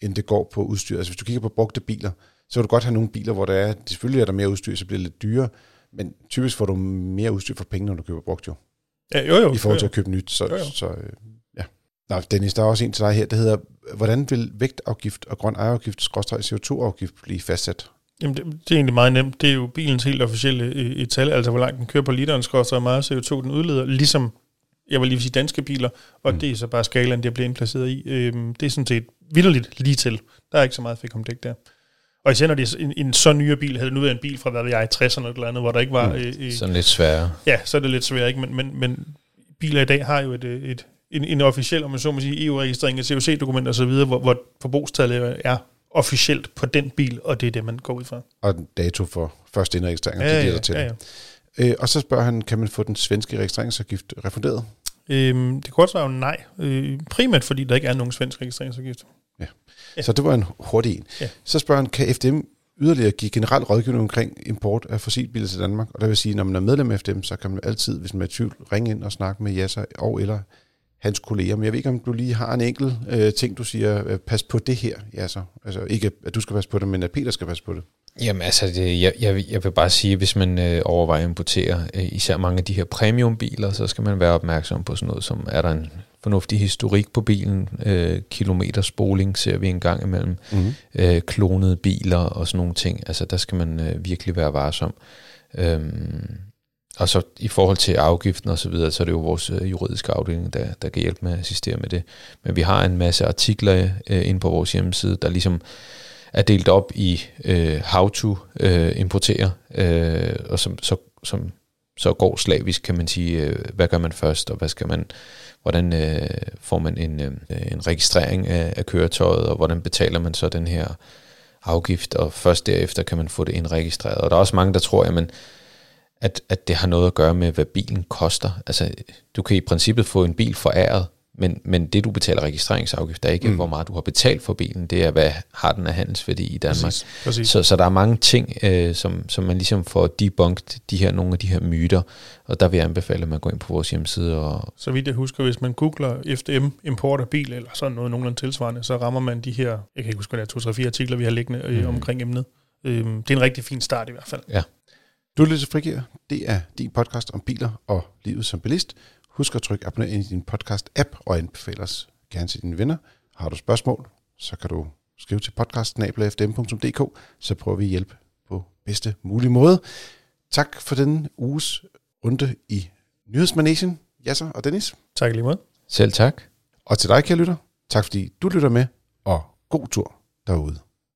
end det går på udstyr. Altså hvis du kigger på brugte biler, så vil du godt have nogle biler, hvor der er, selvfølgelig er der mere udstyr, så bliver det lidt dyrere, Men typisk får du mere udstyr for penge, når du køber brugt jo.
Ja, jo, jo.
I forhold til at købe nyt. Så,
Jo, jo.
så øh, ja. Nå, Dennis, der er også en til dig her, der hedder, hvordan vil vægtafgift og grøn ejerafgift, skråstreg CO2-afgift blive fastsat?
Jamen, det, det er egentlig meget nemt. Det er jo bilens helt officielle øh, et tal, altså hvor langt den kører på literen, og meget CO2 den udleder, ligesom, jeg vil lige sige danske biler, og
Mm.
det er så bare skalaen, det bliver indplaceret i. Øhm, det er sådan set vidderligt lige til. Der er ikke så meget fik om dæk der. Og især når det er en, en så nyere bil, havde det nu været en bil fra, hvad ved jeg, 60'erne eller andet, hvor der ikke var...
Mm.
Øh, øh,
Sådan lidt sværere.
ja, så er det lidt svært, ikke? Men, men, men biler i dag har jo et, øh, et, en, en officiel, om man så må sige, EU-registrering af COC-dokumenter osv., hvor, hvor forbrugstallet er officielt på den bil, og det er det, man går ud fra.
Og dato for første indregistrering,
Ja,
det er
ja,
der tæller.
ja, ja.
Øh, og så spørger han, kan man få den svenske registreringsafgift refunderet?
Øhm, det korte svar er jo nej. Øh, primært fordi der ikke er nogen svensk registreringsafgift. Ja.
Så det var en hurtig en.
Ja.
Så spørger han, kan FDM yderligere give generel rådgivning omkring import af fossilbiler til Danmark? Og der vil sige, når man er medlem af FDM, så kan man altid, hvis man er i tvivl, ringe ind og snakke med Jasser og eller hans kolleger. Men jeg ved ikke, om du lige har en enkelt øh, ting, du siger, øh, pas på det her, Jasser. Altså ikke, at du skal passe på det, men at Peter skal passe på det.
Jamen altså, det, jeg, jeg, jeg vil bare sige, hvis man øh, overvejer at importere øh, især mange af de her premiumbiler, så skal man være opmærksom på sådan noget som, er der en fornuftig historik på bilen, øh, kilometerspoling ser vi en gang imellem,
Mm-hmm.
øh, klonede biler og sådan nogle ting. Altså der skal man øh, virkelig være varsom. Øhm, og så i forhold til afgiften og så videre, så er det jo vores øh, juridiske afdeling, der, der kan hjælpe med at assistere med det. Men vi har en masse artikler øh, inde på vores hjemmeside, der ligesom er delt op i øh, how to øh, importere, øh, og som, så, som så går slavisk, kan man sige, øh, hvad gør man først, og hvad skal man, hvordan øh, får man en, øh, en registrering af, af køretøjet, og hvordan betaler man så den her afgift, og først derefter kan man få det indregistreret. Og der er også mange, der tror, jamen, at, at det har noget at gøre med, hvad bilen koster. Altså, du kan i princippet få en bil foræret, men, men det, du betaler registreringsafgift, er ikke,
Mm.
mm. hvor meget du har betalt for bilen. Det er, hvad har den af handelsværdi i Danmark.
Præcis. Præcis.
Så, så der er mange ting, øh, som, som man ligesom får debunked, de her, nogle af de her myter, og der vil jeg anbefale, at man går ind på vores hjemmeside og,
Så vidt jeg husker, hvis man googler FDM import af bil, eller sådan noget nogenlunde tilsvarende, så rammer man de her, jeg kan ikke huske, hvad det er, to, tre, fire artikler, vi har liggende øh,
Mhm.
omkring emnet. Øhm, det er en rigtig fin start i hvert fald.
Du lytter til Frigir. Det er din podcast om biler og livet som bilist. Husk at trykke abonner ind i din podcast-app og anbefale os gerne til dine venner. Har du spørgsmål, så kan du skrive til podcast.fdm.dk, så prøver vi at hjælpe på bedste mulige måde. Tak for den uges runde i Nyhedsmanagen, Jasser og Dennis.
Tak lige måde.
selv tak.
Og til dig, kære lytter, tak fordi du lytter med, og god tur derude.